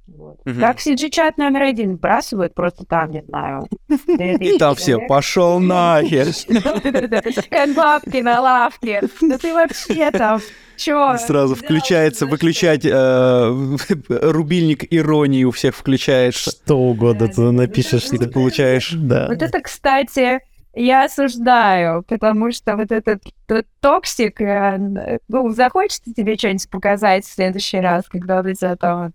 Вот. Угу. Как CG-чат номер один бросают просто там, не знаю. И там все, пошел нахер. Бабки на лавке. Да ты вообще там Чё? Сразу включается, выключать э, рубильник иронии у всех включаешь. Что угодно ты напишешь, ты получаешь. Да. Вот это, кстати, я осуждаю, потому что вот этот тот токсик, э, ну, захочется тебе что-нибудь показать в следующий раз, когда у тебя там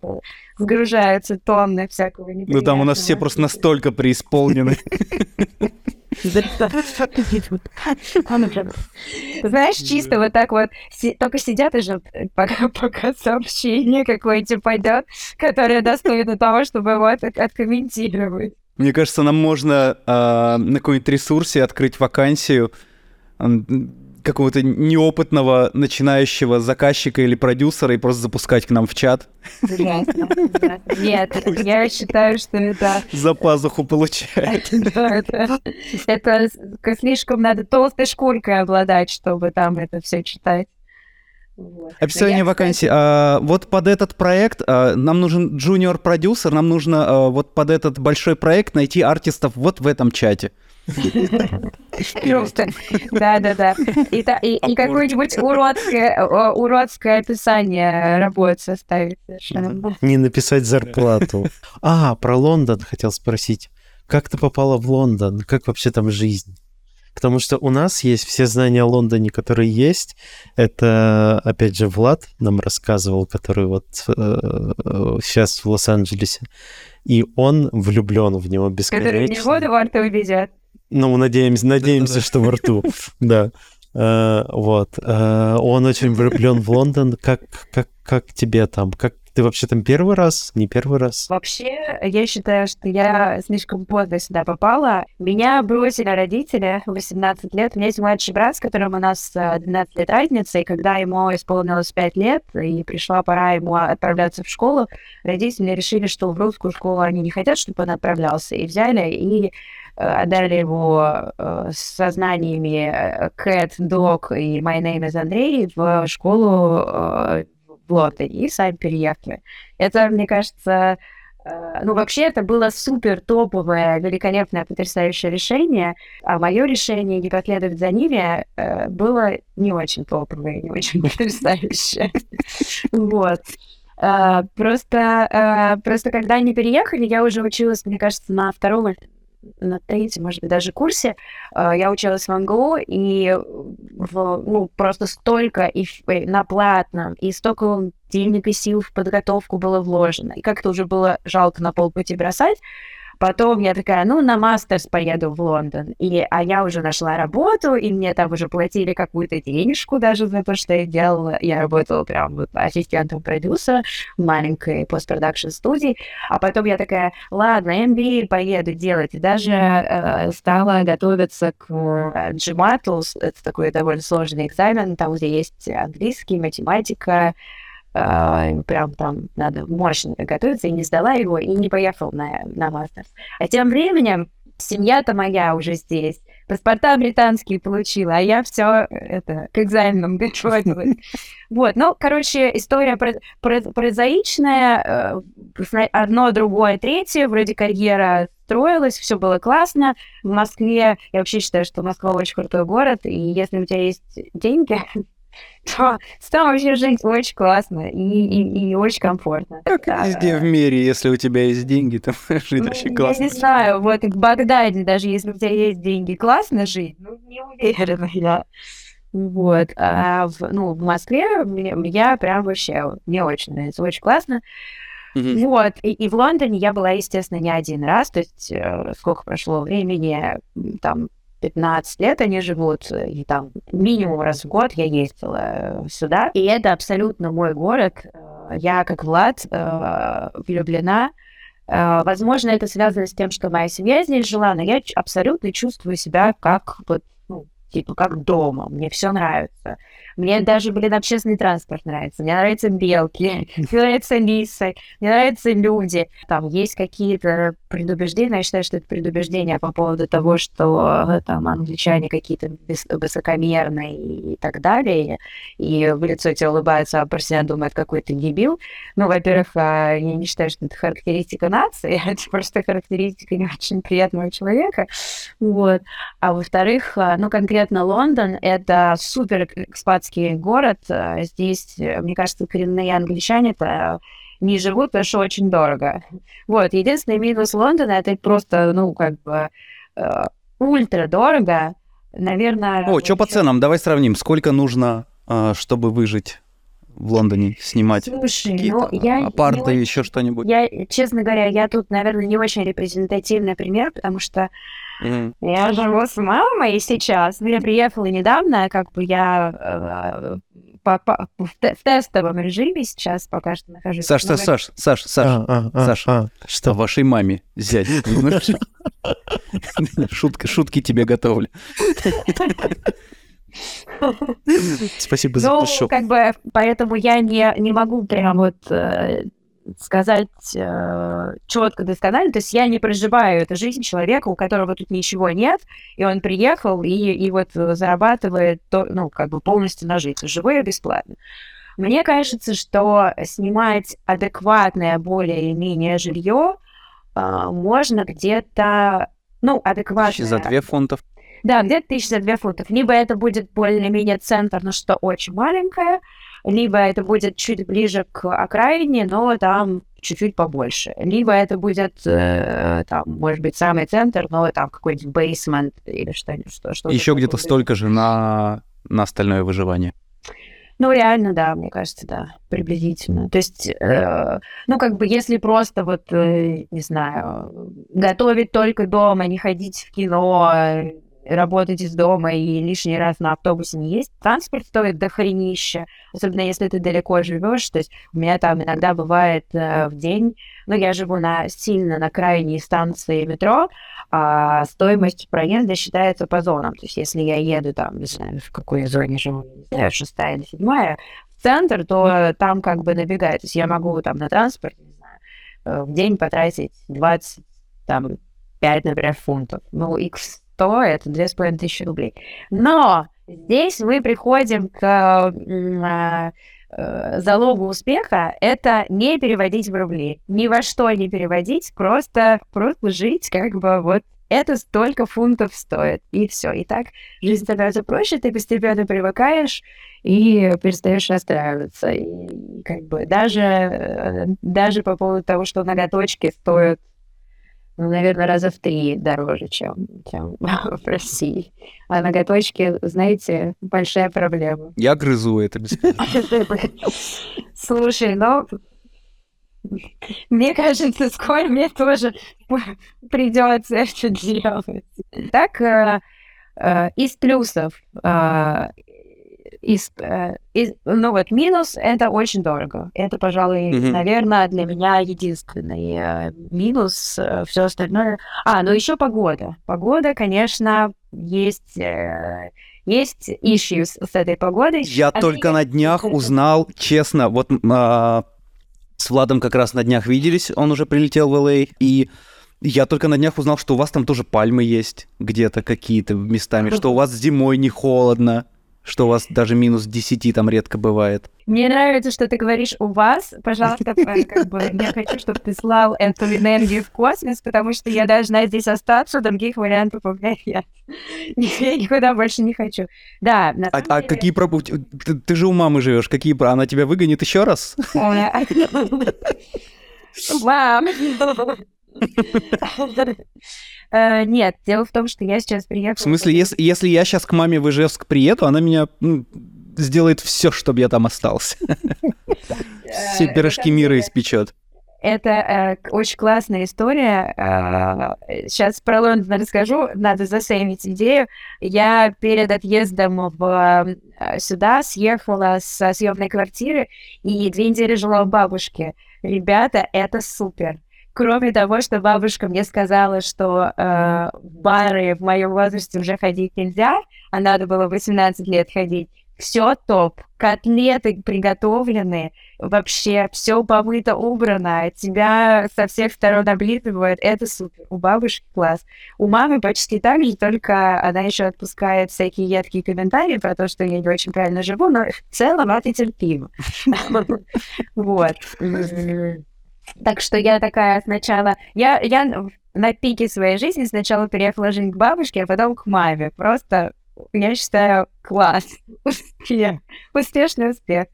сгружаются тонны всякого Ну, там у нас все просто настолько преисполнены. Знаешь, чисто вот так вот, только сидят и ждут, пока, пока сообщение какое-то пойдет, которое достойно того, чтобы его откомментировать. Мне кажется, нам можно э, на каком-нибудь ресурсе открыть вакансию какого-то неопытного начинающего заказчика или продюсера и просто запускать к нам в чат. Нет, я считаю, что это... За пазуху получать. Это слишком надо толстой шкуркой обладать, чтобы там это все читать. Вот. Описание я, вакансии. Кстати... А, вот под этот проект а, нам нужен junior-продюсер, нам нужно а, вот под этот большой проект найти артистов вот в этом чате. Да, да, да. И, какое-нибудь уродское, уродское описание работы составить. Не написать зарплату. А, про Лондон хотел спросить. Как ты попала в Лондон? Как вообще там жизнь? Потому что у нас есть все знания о Лондоне, которые есть. Это, опять же, Влад нам рассказывал, который вот э, сейчас в Лос-Анджелесе. И он влюблен в него бесконечно. Который не воду во рту везет. Ну, надеемся, надеемся, что во рту, да. Э, вот. Э, он очень влюблен в Лондон. Как, как, как тебе там? Как ты вообще там первый раз, не первый раз? Вообще, я считаю, что я слишком поздно сюда попала. Меня бросили родители в 18 лет. У меня есть младший брат, с которым у нас 12 лет разница, и когда ему исполнилось 5 лет, и пришла пора ему отправляться в школу, родители решили, что в русскую школу они не хотят, чтобы он отправлялся, и взяли и э, отдали его э, со знаниями Cat, Dog и My Name is Андрей в школу э, Лондоне и сами переехали. Это, мне кажется, э, ну, вообще, это было супер топовое, великолепное, потрясающее решение, а мое решение не последовать за ними э, было не очень топовое, не очень потрясающее. Вот. Uh, просто, просто когда они переехали, я уже училась, мне кажется, на втором на третьем, может быть, даже курсе э, я училась в МГУ, и в, ну, просто столько и э, на платном, и столько денег и сил в подготовку было вложено. И как-то уже было жалко на полпути бросать. Потом я такая, ну, на мастерс поеду в Лондон. И, а я уже нашла работу, и мне там уже платили какую-то денежку даже за то, что я делала. Я работала прям вот ассистентом продюсера в маленькой постпродакшн студии. А потом я такая, ладно, MBA поеду делать. И даже э, стала готовиться к э, GMAT. Это такой довольно сложный экзамен, там, где есть английский, математика, Uh, прям там надо мощно готовиться, и не сдала его, и не поехал на, на мастерс. А тем временем семья-то моя уже здесь, паспорта британские получила, а я все это к экзаменам готовилась. Вот, ну, короче, история про, про, прозаичная, э, одно, другое, третье, вроде карьера строилась, все было классно. В Москве, я вообще считаю, что Москва очень крутой город, и если у тебя есть деньги, то там вообще жить очень классно и, и, и очень комфортно. Как да. везде в мире, если у тебя есть деньги, то жить ну, очень классно. Я не знаю, вот в Багдаде, даже если у тебя есть деньги, классно жить? Ну, не уверена я. Вот. А в, ну, в Москве я прям вообще, мне очень нравится, очень классно. Mm-hmm. Вот, и, и в Лондоне я была, естественно, не один раз, то есть э, сколько прошло времени, там, 15 лет они живут, и там минимум раз в год я ездила э, сюда. И это абсолютно мой город. Э, я, как Влад, э, влюблена. Возможно, это связано с тем, что моя семья здесь жила, но я абсолютно чувствую себя как вот, ну, типа как дома. Мне все нравится. Мне даже, блин, общественный транспорт нравится. Мне нравятся белки, мне нравятся лисы, мне нравятся люди. Там есть какие-то предубеждения. Я считаю, что это предубеждения по поводу того, что э, там англичане какие-то высокомерные и так далее. И в лицо тебе улыбаются, а про себя думают, какой ты дебил. Ну, во-первых, а, я не считаю, что это характеристика нации, это просто характеристика не очень приятного человека. Вот. А во-вторых, а, ну, конкретно Лондон — это супер экспат азиатский город. Э, здесь, э, мне кажется, коренные англичане-то не живут, потому что очень дорого. Вот, единственный минус Лондона это просто, ну, как бы э, ультра дорого. Наверное... О, что по ценам? Давай сравним. Сколько нужно, э, чтобы выжить в Лондоне снимать Слушай, ну, я апарты, еще что-нибудь? Я, честно говоря, я тут, наверное, не очень репрезентативный пример, потому что Mm-hmm. Я живу с мамой сейчас. Ну, я приехала недавно, как бы я э, по, по, в, в тестовом режиме сейчас пока что нахожусь. Саш, Саш, Саш, Саш, Саш, а, а, а, Саш, а, что вашей маме зять? Шутки, шутки тебе готовлю. Спасибо за Ну, как бы, поэтому я не, не могу прям вот э, сказать э, четко, досконально. То есть я не проживаю эту жизнь человека, у которого тут ничего нет, и он приехал и, и вот зарабатывает то, ну, как бы полностью на жизнь, живое бесплатно. Мне кажется, что снимать адекватное более-менее жилье э, можно где-то, ну, адекватно... Тысячи за две фунтов. Да, где-то тысячи за две фунтов. Либо это будет более-менее центр, но что очень маленькое, либо это будет чуть ближе к окраине, но там чуть-чуть побольше. Либо это будет, э, там, может быть, самый центр, но там какой-нибудь бейсмент или что-нибудь. Что, что Еще где-то столько же на, на остальное выживание. Ну, реально, да, мне кажется, да, приблизительно. То есть, э, ну, как бы, если просто вот, э, не знаю, готовить только дома, не ходить в кино, работать из дома и лишний раз на автобусе не есть, транспорт стоит до хренища, особенно если ты далеко живешь. То есть у меня там иногда бывает э, в день, ну, я живу на сильно на крайней станции метро, а стоимость проезда считается по зонам. То есть если я еду там, не знаю, в какой зоне живу, не знаю, шестая или седьмая, в центр, то там как бы набегает. То есть я могу там на транспорт, не знаю, э, в день потратить 20, там, 5, например, фунтов. Ну, x 100 это 2500 рублей. Но здесь мы приходим к а, э, залогу успеха это не переводить в рубли. Ни во что не переводить, просто, просто жить как бы вот это столько фунтов стоит, и все. И так жизнь становится проще, ты постепенно привыкаешь и перестаешь расстраиваться. И как бы даже, э, даже по поводу того, что ноготочки стоят ну, наверное, раза в три дороже, чем, чем в России. А ноготочки, знаете, большая проблема. Я грызу это Слушай, ну, мне кажется, скоро мне тоже придется это делать. Так, э, э, из плюсов из, э, из, ну вот минус это очень дорого. Это, пожалуй, mm-hmm. наверное, для меня единственный э, минус. Э, все остальное. А, ну еще погода. Погода, конечно, есть. Есть issues с этой погодой. Я а только на днях узнал, честно, вот а, с Владом как раз на днях виделись, он уже прилетел в LA, а, и я только на днях узнал, что у вас там тоже пальмы есть где-то какие-то местами, что у вас зимой не холодно что у вас даже минус 10 там редко бывает. Мне нравится, что ты говоришь «у вас». Пожалуйста, как бы, я хочу, чтобы ты слал эту энергию в космос, потому что я должна здесь остаться, других вариантов у меня нет. Я никуда больше не хочу. Да, на а, а деле... какие про... Ты, ты же у мамы живешь, какие про... Она тебя выгонит еще раз? Мам! Э, нет, дело в том, что я сейчас приехала... В смысле, если, если я сейчас к маме в Ижевск приеду, она меня ну, сделает все, чтобы я там остался. Все э, пирожки мира испечет. Это э, очень классная история. Э, сейчас про Лондон расскажу, надо засеймить идею. Я перед отъездом в, э, сюда съехала со съемной квартиры и две недели жила у бабушки. Ребята, это супер. Кроме того, что бабушка мне сказала, что э, в бары в моем возрасте уже ходить нельзя, а надо было 18 лет ходить. Все топ, котлеты приготовлены, вообще все помыто, убрано, тебя со всех сторон облизывают, это супер. У бабушки класс. У мамы почти так же, только она еще отпускает всякие едкие комментарии про то, что я не очень правильно живу, но в целом это терпимо. Вот. Так что я такая сначала... Я, я на пике своей жизни сначала переехала жить к бабушке, а потом к маме. Просто, я считаю, класс. Успех. Успешный успех.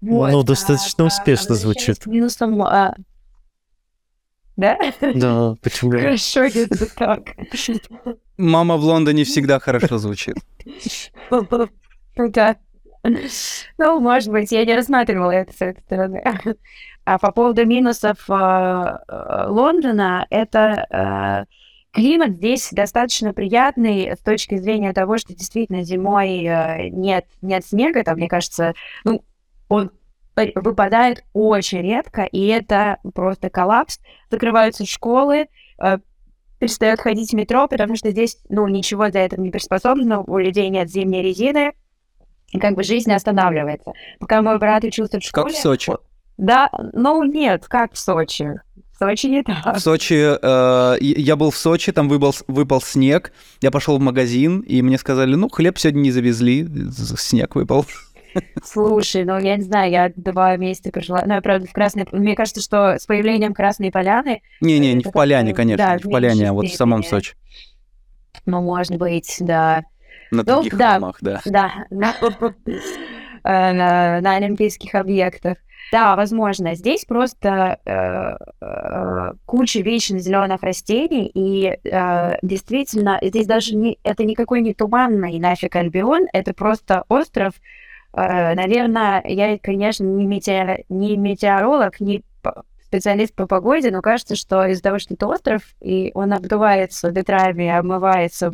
Вот. Ну, достаточно а, успешно а, звучит. Минусом... А... Да? Да, почему? Хорошо, если так. Мама в Лондоне всегда хорошо звучит. Да. Ну, может быть, я не рассматривала это с этой стороны. А по поводу минусов э, э, Лондона, это э, климат здесь достаточно приятный с точки зрения того, что действительно зимой нет, нет снега, там, мне кажется, ну, он выпадает очень редко, и это просто коллапс. Закрываются школы, перестают ходить в метро, потому что здесь, ну, ничего для этого не приспособлено, у людей нет зимней резины, и как бы жизнь останавливается. Пока мой брат учился в школе... Как в Сочи. Да, ну нет, как в Сочи. В Сочи не так. В Сочи, э, я был в Сочи, там выпал, выпал снег, я пошел в магазин, и мне сказали, ну, хлеб сегодня не завезли, снег выпал. Слушай, ну я не знаю, я два месяца прожила, ну, я, правда, в Красной... Мне кажется, что с появлением Красной Поляны... Не-не, не в Поляне, конечно, да, не в Поляне, а вот в самом Сочи. Ну, может быть, да. На ну, других да, холмах, да. Да, на, э, на, на олимпийских объектах. Да, возможно. Здесь просто э, э, куча вечно зеленых растений, и э, действительно, здесь даже не, это никакой не туманный нафиг Альбион, это просто остров. Э, наверное, я, конечно, не, метеор, не метеоролог, не специалист по погоде, но кажется, что из-за того, что это остров, и он обдувается ветрами, обмывается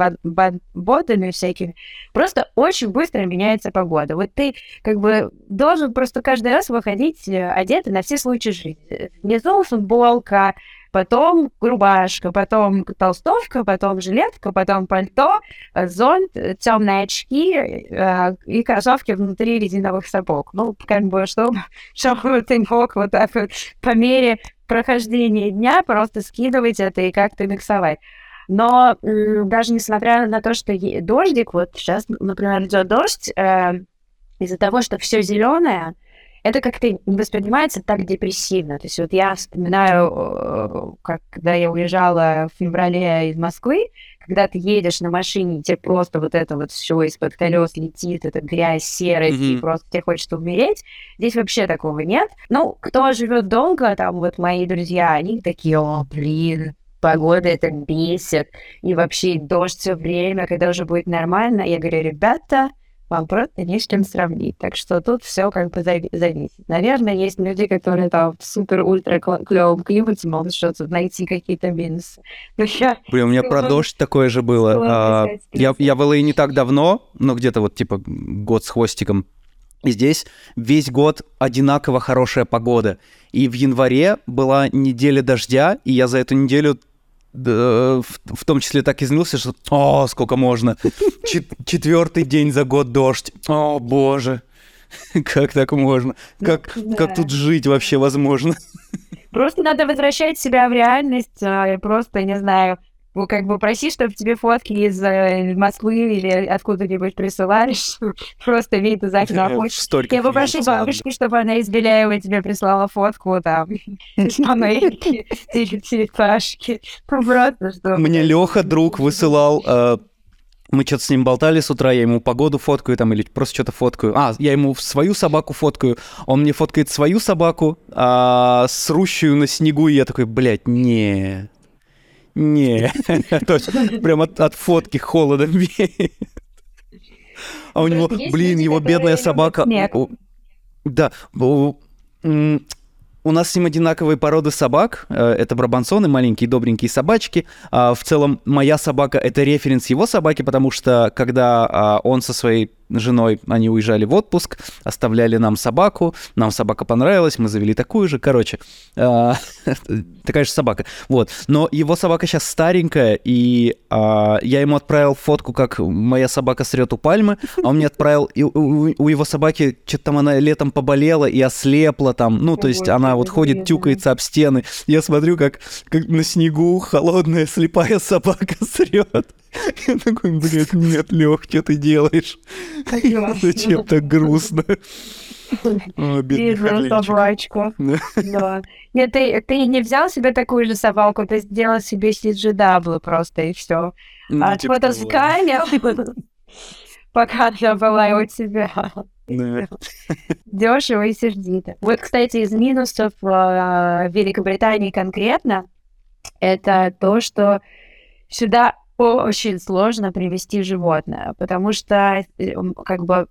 водами всякими, просто очень быстро меняется погода. Вот ты как бы должен просто каждый раз выходить э, одетый на все случаи жизни. Внизу футболка, потом рубашка, потом толстовка, потом жилетка, потом пальто, зонт, темные очки э, и кроссовки внутри резиновых сапог. Ну, как бы, чтобы, чтобы ты мог вот так вот по мере прохождения дня просто скидывать это и как-то миксовать. Но даже несмотря на то, что дождик, вот сейчас, например, идет дождь, э, из-за того, что все зеленое, это как-то воспринимается так депрессивно. То есть вот я вспоминаю, э, как, когда я уезжала в феврале из Москвы, когда ты едешь на машине, тебе просто вот это вот все из-под колес летит, это грязь, серость, mm-hmm. и просто тебе хочется умереть. Здесь вообще такого нет. Ну, кто живет долго, там вот мои друзья, они такие, о, блин, погода это бесит, и вообще дождь все время, когда уже будет нормально. Я говорю, ребята, вам просто не с чем сравнить. Так что тут все как бы зависит. Наверное, есть люди, которые там в супер-ультра клевом климате могут что-то найти, какие-то минусы. Но я... Блин, у меня про дождь такое же было. А, я, я в ЛА не так давно, но где-то вот типа год с хвостиком. И здесь весь год одинаково хорошая погода. И в январе была неделя дождя, и я за эту неделю в, в том числе так изменился, что «О, сколько можно! Чет четвертый день за год дождь! О, боже! Как так можно? Как, да. как тут жить вообще возможно?» Просто надо возвращать себя в реальность, а, просто, не знаю, ну, как бы проси, чтобы тебе фотки из э, Москвы или откуда-нибудь присылали, просто вид из окна Я попрошу бабушки, чтобы она из Беляева тебе прислала фотку там из панельки или черепашки. Просто что... Мне Леха, друг, высылал э, мы что-то с ним болтали с утра, я ему погоду фоткаю там или просто что-то фоткаю. А, я ему свою собаку фоткаю, он мне фоткает свою собаку, а, срущую на снегу, и я такой, блядь, не, не, то есть прям от, от фотки холодом веет. А у него, блин, его бедная собака... Да, у нас с ним одинаковые породы собак. Э, это брабансоны, маленькие добренькие собачки. А, в целом, моя собака — это референс его собаки, потому что когда а, он со своей женой, они уезжали в отпуск, оставляли нам собаку, нам собака понравилась, мы завели такую же, короче, э, такая же собака, вот. Но его собака сейчас старенькая, и э, я ему отправил фотку, как моя собака срет у пальмы, а он мне отправил, и у, его собаки что-то там она летом поболела и ослепла там, ну, то есть она вот ходит, тюкается об стены. Я смотрю, как, как на снегу холодная слепая собака срет. Я такой, блядь, нет, Лех, что ты делаешь? Зачем так грустно? Бедную собачку. Да. Нет, ты, ты не взял себе такую же собаку, ты сделал себе CGW просто, и все. Ну, а типа пока я была у тебя. Дешево и сердито. Вот, кстати, из минусов в Великобритании конкретно, это то, что сюда очень сложно привести животное, потому что э, как бы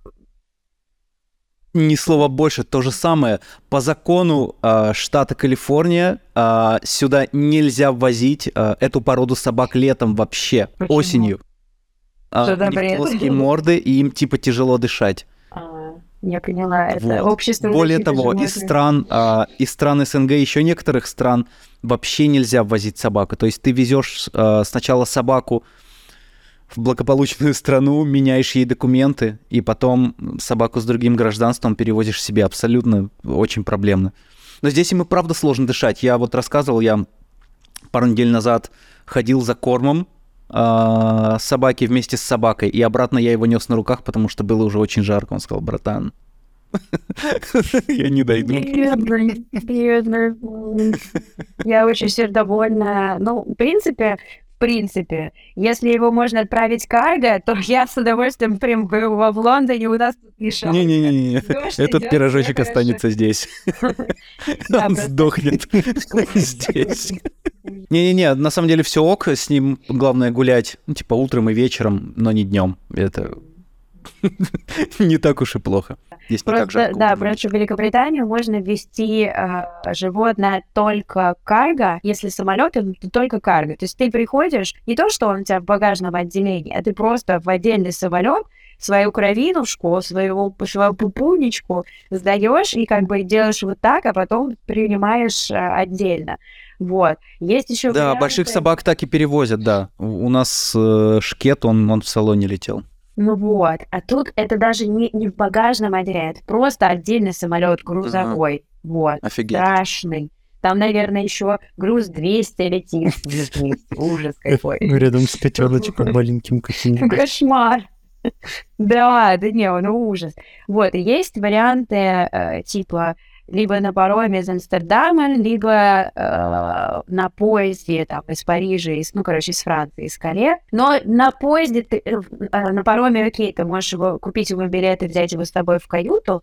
ни слова больше, то же самое. По закону э, штата Калифорния э, сюда нельзя ввозить э, эту породу собак летом вообще, Почему? осенью. Э, у них плоские морды, и им типа тяжело дышать. А, я поняла, это вот. общество. Более того, из стран, э, из стран СНГ, еще некоторых стран вообще нельзя ввозить собаку. То есть ты везешь э, сначала собаку в благополучную страну, меняешь ей документы, и потом собаку с другим гражданством перевозишь себе абсолютно очень проблемно. Но здесь им и правда сложно дышать. Я вот рассказывал, я пару недель назад ходил за кормом э, собаки вместе с собакой, и обратно я его нес на руках, потому что было уже очень жарко. Он сказал, братан, я не дойду. Я очень сердобольна. Ну, в принципе, в принципе. Если его можно отправить карго, то я с удовольствием прям в, в Лондоне у нас тут мешает. Не-не-не, этот пирожочек останется здесь. Он сдохнет здесь. Не-не-не, на самом деле все ок, с ним главное гулять, ну, типа утром и вечером, но не днем. Это не так уж и плохо. Здесь просто, не так жарко. Да, просто в Великобританию можно ввести э, животное только карго, если самолет, то только карго. То есть ты приходишь, не то, что он у тебя в багажном отделении, а ты просто в отдельный самолет свою кровинушку, свою, свою пупунечку сдаешь и как бы делаешь вот так, а потом принимаешь э, отдельно. Вот. Есть еще Да, варианты... больших собак так и перевозят, да. У нас э, шкет, он, он в салоне летел. Ну вот, а тут это даже не, не в багажном отделе, это просто отдельный самолет грузовой. Ага. Вот. Офигеть. Страшный. Там, наверное, еще груз 200 летит. Ужас какой. Рядом с котеночком маленьким каким-нибудь. Кошмар. Да, да не, ну ужас. Вот, есть варианты э, типа либо на пароме из Амстердама, либо э, на поезде там, из Парижа, из, ну, короче, из Франции, из Кале. Но на поезде, ты, э, э на пароме, окей, ты можешь его, купить ему билет и взять его с тобой в каюту,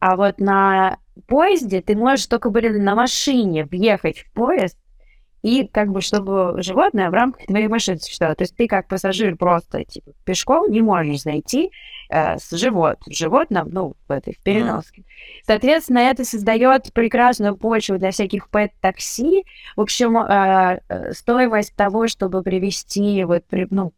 а вот на поезде ты можешь только, блин, на машине въехать в поезд, и как бы чтобы животное в рамках твоей машины существовало. То есть ты как пассажир просто типа, пешком не можешь зайти э, с живот, животным, ну, в этой в переноске. Соответственно, это создает прекрасную почву для всяких пэт-такси. В общем, э, э стоимость того, чтобы привезти вот, ну,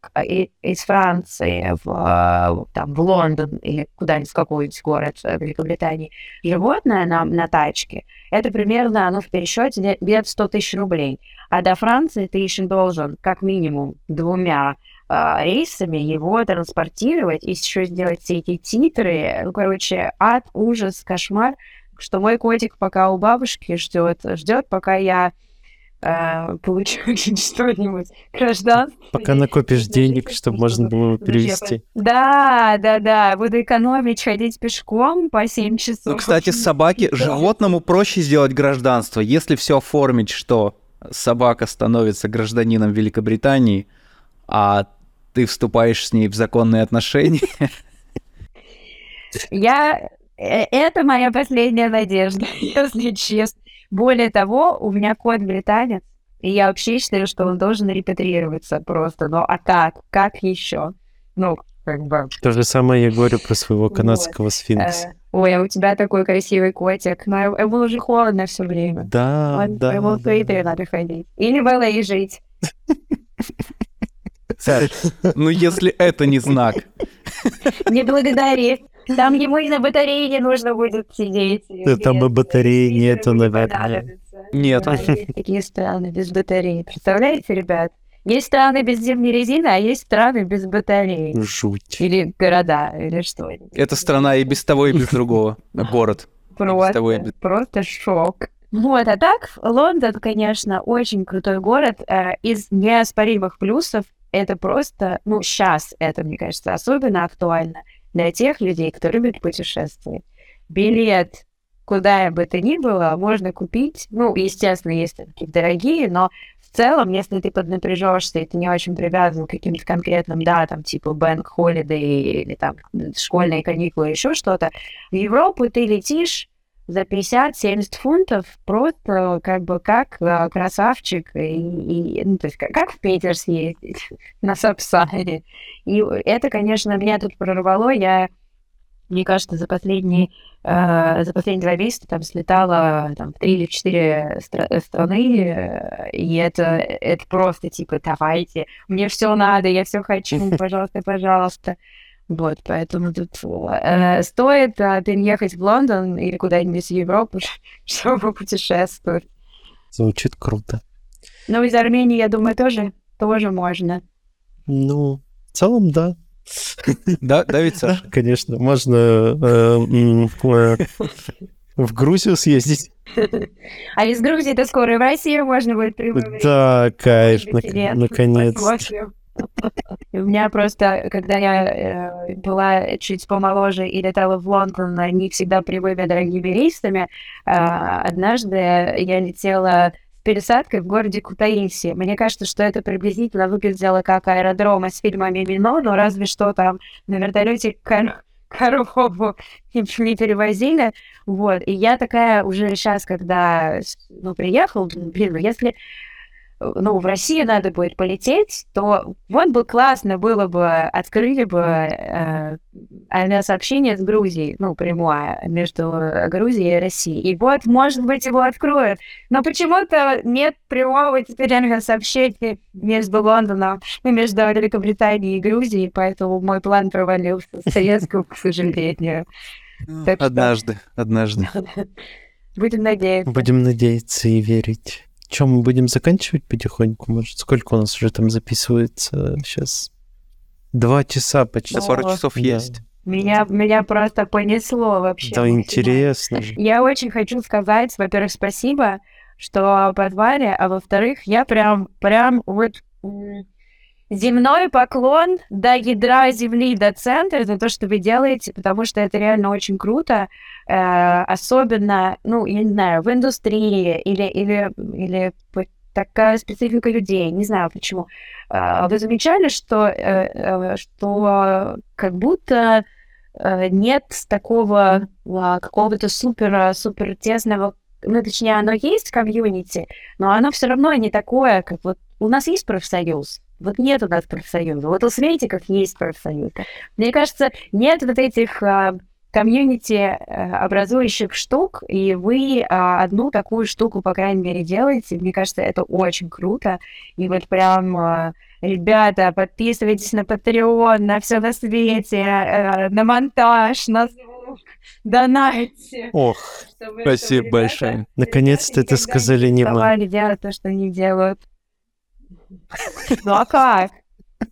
из Франции в, э, там, в Лондон или куда-нибудь в какой-нибудь город Великобритании животное на, на тачке, это примерно, ну, в пересчете где-то 100 тысяч рублей. А до Франции ты еще должен как минимум двумя рейсами его транспортировать и еще сделать все эти титры. Ну, короче, ад, ужас, кошмар, что мой котик пока у бабушки ждет, ждет, пока я э, получу что-нибудь гражданство. Пока накопишь денег, чтобы можно было его перевести. Да, да, да. Буду экономить, ходить пешком по 7 часов. Ну, кстати, собаке, животному проще сделать гражданство, если все оформить, что собака становится гражданином Великобритании, а ты вступаешь с ней в законные отношения. Я... Э, это моя последняя надежда, если честно. Более того, у меня кот британец, и я вообще считаю, что он должен репатриироваться просто. Но а как? Как еще? Ну, как бы... То же самое я говорю про своего канадского вот. сфинкса. Э, ой, а у тебя такой красивый котик. Но ему уже холодно все время. Да, Он, да. Ему в да. надо ходить. Или в LA жить. Саш, ну если это не знак. Не благодари. Там ему и на батарее не нужно будет сидеть. Да, там и батареи нету, наверное. Нет. Такие страны без батареи. Представляете, ребят? Есть страны без зимней резины, а есть страны без батареи. Жуть. Или города, или что. Это страна и без того, и без другого. Город. Просто, без... просто шок. Вот, а так, Лондон, конечно, очень крутой город. Э, из неоспоримых плюсов это просто, ну, сейчас это, мне кажется, особенно актуально для тех людей, кто любит путешествовать. Билет куда бы то ни было, можно купить. Ну, естественно, есть такие дорогие, но в целом, если ты поднапряжешься и ты не очень привязан к каким-то конкретным датам, типа Bank Holiday или там школьные каникулы, еще что-то, в Европу ты летишь за 50-70 фунтов просто как бы как э, красавчик, и, и, ну, то есть как, как в Питер съездить на Сапсаре. И это, конечно, меня тут прорвало. Я, мне кажется, за последние, э, за последние два месяца там слетала там, в три или четыре стра- страны, и это, это просто типа давайте, мне все надо, я все хочу, пожалуйста, пожалуйста. Вот, поэтому тут э, стоит э, переехать в Лондон или куда-нибудь в Европу, чтобы путешествовать. Звучит круто. Ну, из Армении, я думаю, тоже, тоже можно. Ну, в целом, да. Да, да, ведь, Саша? конечно, можно э, э, в Грузию съездить. А из Грузии-то скоро в Россию можно будет прибыть. Да, кайф, наконец. У меня просто, когда я э, была чуть помоложе и летала в Лондон, не всегда привыкла дорогими рейсами, э, однажды я летела пересадкой в городе Кутаиси. Мне кажется, что это приблизительно выглядело как аэродром из фильма «Мимино», но разве что там на вертолете кор корову не перевозили. Вот. И я такая уже сейчас, когда ну, приехал, блин, ну если ну, в Россию надо будет полететь, то вот бы классно было бы, открыли бы э, авиасообщение с Грузией, ну, прямое, между Грузией и Россией. И вот, может быть, его откроют. Но почему-то нет прямого теперь авиасообщения между Лондоном, ну, между Великобританией и Грузией, поэтому мой план провалился с советскую, к сожалению. Однажды, однажды. Будем надеяться. Будем надеяться и верить. Чем мы будем заканчивать потихоньку? Может, сколько у нас уже там записывается сейчас? Два часа почти. Да, пару часов Да. есть. Меня, меня просто понесло вообще. Да, интересно же. Я очень хочу сказать, во-первых, спасибо, что позвали, а во-вторых, я прям, прям вот земной поклон до ядра земли, до центра за то, что вы делаете, потому что это реально очень круто, Э, особенно, ну, я не знаю, в индустрии или, или, или такая специфика людей, не знаю почему. Э, Вы замечали, что, э, э, что как будто э, нет такого а, какого-то супер, супер тесного, ну, точнее, оно есть комьюнити, но оно все равно не такое, как вот у нас есть профсоюз, вот нет у нас профсоюза. Вот у Светиков есть профсоюз. Мне кажется, нет вот этих а, комьюнити э, образующих штук, и вы а, одну такую штуку, по крайней мере, делаете. Мне кажется, это очень круто. И вот прям, а, ребята, подписывайтесь на Patreon, на все на свете, э, на монтаж, на звук, донайте. Ох, чтобы- Спасибо чтобы большое. наконец-то это сказали не переставали делать то, что они делают. Ну а как?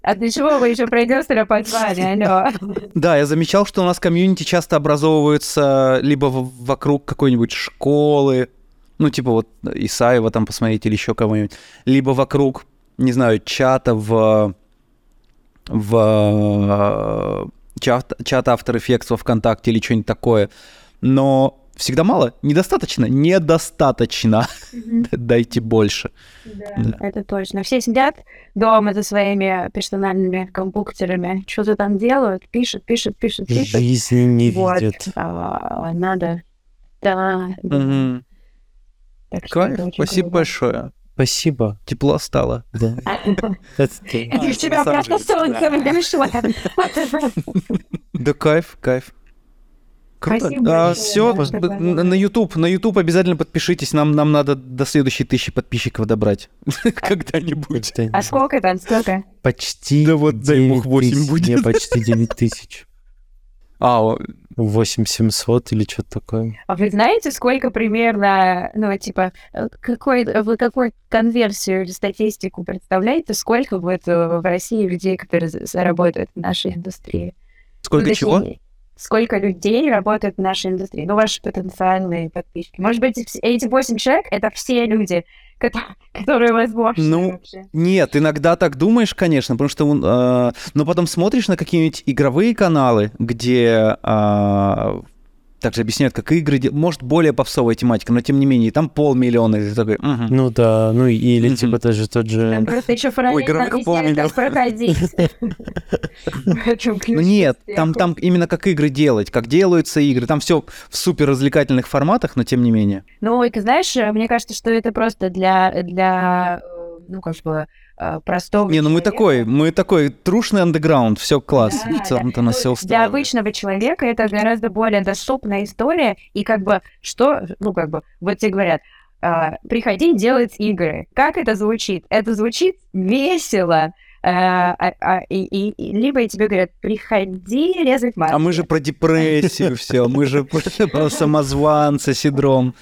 А для чего вы еще продюсера позвали, алло? Да, я замечал, что у нас комьюнити часто образовываются либо вокруг какой-нибудь школы, ну, типа вот Исаева там посмотреть или еще кого-нибудь, либо вокруг, не знаю, чата в... в чат, чат After Effects во ВКонтакте или что-нибудь такое. Но всегда мало, недостаточно, недостаточно. Дайте больше. Да. Это точно. Все сидят дома за своими персональными компьютерами, что-то там делают, пишут, пишут, пишут, пишут. Жизни не Вот. видят. А, надо. Да. Мгм. Так что Кайф, спасибо круто. большое. Спасибо. Тепло стало. Да. Это ты. Это тебя просто солнце вышло. Да кайф, кайф. Круто. Спасибо большое, все, на YouTube, на YouTube обязательно подпишитесь. Нам, нам надо до следующей тысячи подписчиков добрать. Когда-нибудь. Да А сколько там, сколько? Почти Да вот дай бог 9 восемь тысяч. будет. Не, почти 9 тысяч. А, о, 8700 или что-то такое. А вы знаете, сколько примерно, ну, типа, э, какой, вы какую конверсию или статистику представляете, сколько вот э, в России людей, которые за- за- работают в нашей индустрии? сколько Ну, чего? точнее, Сколько людей работают в нашей индустрии? Ну, ваши потенциальные подписчики. Может быть, эти восемь человек — это все люди, кото- которые возможны Ну, вообще. Нет, иногда так думаешь, конечно, потому что, э, но потом смотришь на какие-нибудь игровые каналы, где э, также объясняют, как игры, может, более попсовая тематика, но тем не менее, там полмиллиона, и ты такой, «Мгм». Ну да, ну или Мгм. типа даже тот же... просто еще параллельно игровых объясняют, полмиллиона. Ну нет, там, там именно как игры делать, как делаются игры, там все в супер развлекательных форматах, но тем не менее. Ну, и ты знаешь, э, мне кажется, что это просто для, для э, ну, как бы, э, простого Не, ну мы человека. такой, мы такой трушный андеграунд, все класс. Да, В целом-то нас все Для обычного человека это гораздо более доступная история, и как бы, что, ну, как бы, вот тебе говорят, а, приходи делать игры. Как это звучит? Это звучит весело. А, а- а- и, и- и либо тебе говорят, приходи резать маски. А мы же про депрессию все, мы же про про самозванца, синдром.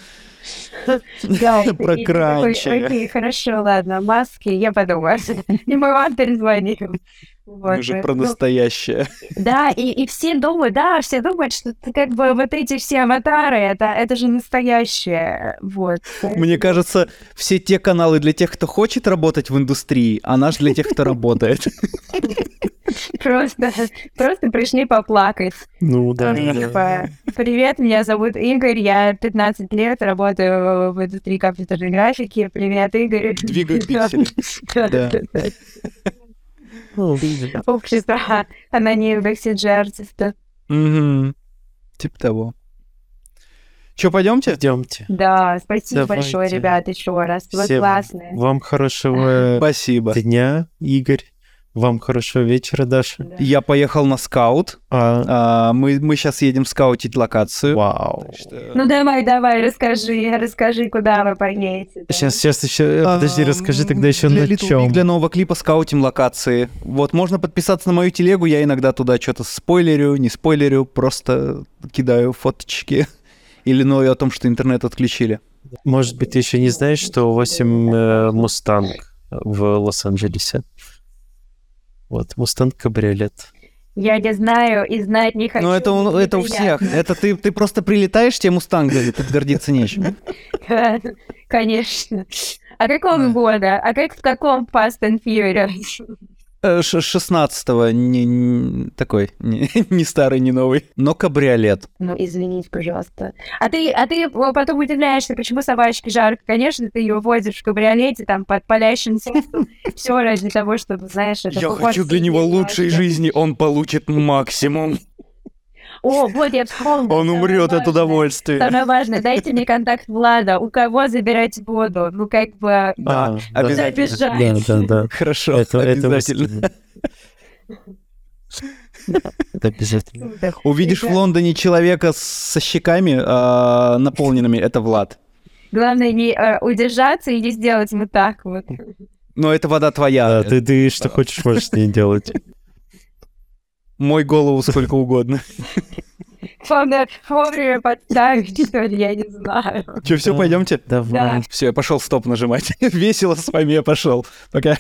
Да, про и ты такой, кранча. Окей, хорошо, ладно, маски, я подумаю. И мы вам перезвоним. Вот, Мы же про настоящее. Да, и, и все думают, да, все думают, что как бы вот эти все аватары, это, это же настоящее, вот. Мне кажется, все те каналы для тех, кто хочет работать в индустрии, а наш для тех, кто работает. Просто, просто пришли поплакать. Ну да. Типа, Привет, меня зовут Игорь, я 15 лет, работаю в индустрии компьютерной графики. Привет, Игорь. Двигаю пиксели. Ну, Общество анонимных. Мгм. Типа того. Че, пойдемте? Идемте. Да, спасибо Давайте. большое, ребят, еще раз. Вы Всем классные. Вам хорошего Спасибо. дня, Игорь. Вам хорошего вечера, Даша. Да. Я поехал на скаут. А, А, мы, мы сейчас едем скаутить локацию. вау. Что- Ну давай, давай, расскажи, расскажи, куда вы поедете. Сейчас, сейчас еще. Подожди, А, расскажи тогда еще для на Little чем. Big, Для нового клипа скаутим локации. Вот, можно подписаться на мою телегу, я иногда туда что-то спойлерю, не спойлерю, просто кидаю фоточки. Или ною о том, что интернет отключили. Может быть, ты еще не знаешь, что 8 э, Мустанг в Лос-Анджелесе. Вот, Мустанг кабриолет. Я не знаю и знать не хочу. Но это, у- мне это у всех. Это ты, ты просто прилетаешь, тебе мустанг дали, тут гордиться нечем. Конечно. А какого года? А как в каком Fast and Furious? Э, ш- 16-го, не, не- такой, не, не старый, не новый, но кабриолет. Ну, извините, пожалуйста. А ты, а ты потом удивляешься, почему собачке жарко. Конечно, ты ее возишь в кабриолете, там, под палящим солнцем. Все ради того, чтобы, знаешь, это Я хочу для него лучшей жизни, он получит максимум. О, вот я вспомнила. Он умрет от удовольствия. Самое важное, дайте мне контакт Влада. У кого забирать воду? Ну, как бы... Да, А, обязательно. Да, да, да. Хорошо, обязательно. Это обязательно. Увидишь в Лондоне человека со щеками а, наполненными, это Влад. Главное не э, удержаться и не сделать вот так вот. Но это вода твоя. Да, ты, ты что хочешь, можешь с ней делать. Мой голову сколько угодно. Главное, вовремя подставить, что ли, я не знаю. Че, все, Да. пойдемте? Давай. Все, я пошел стоп нажимать. Весело с вами я пошел. Пока.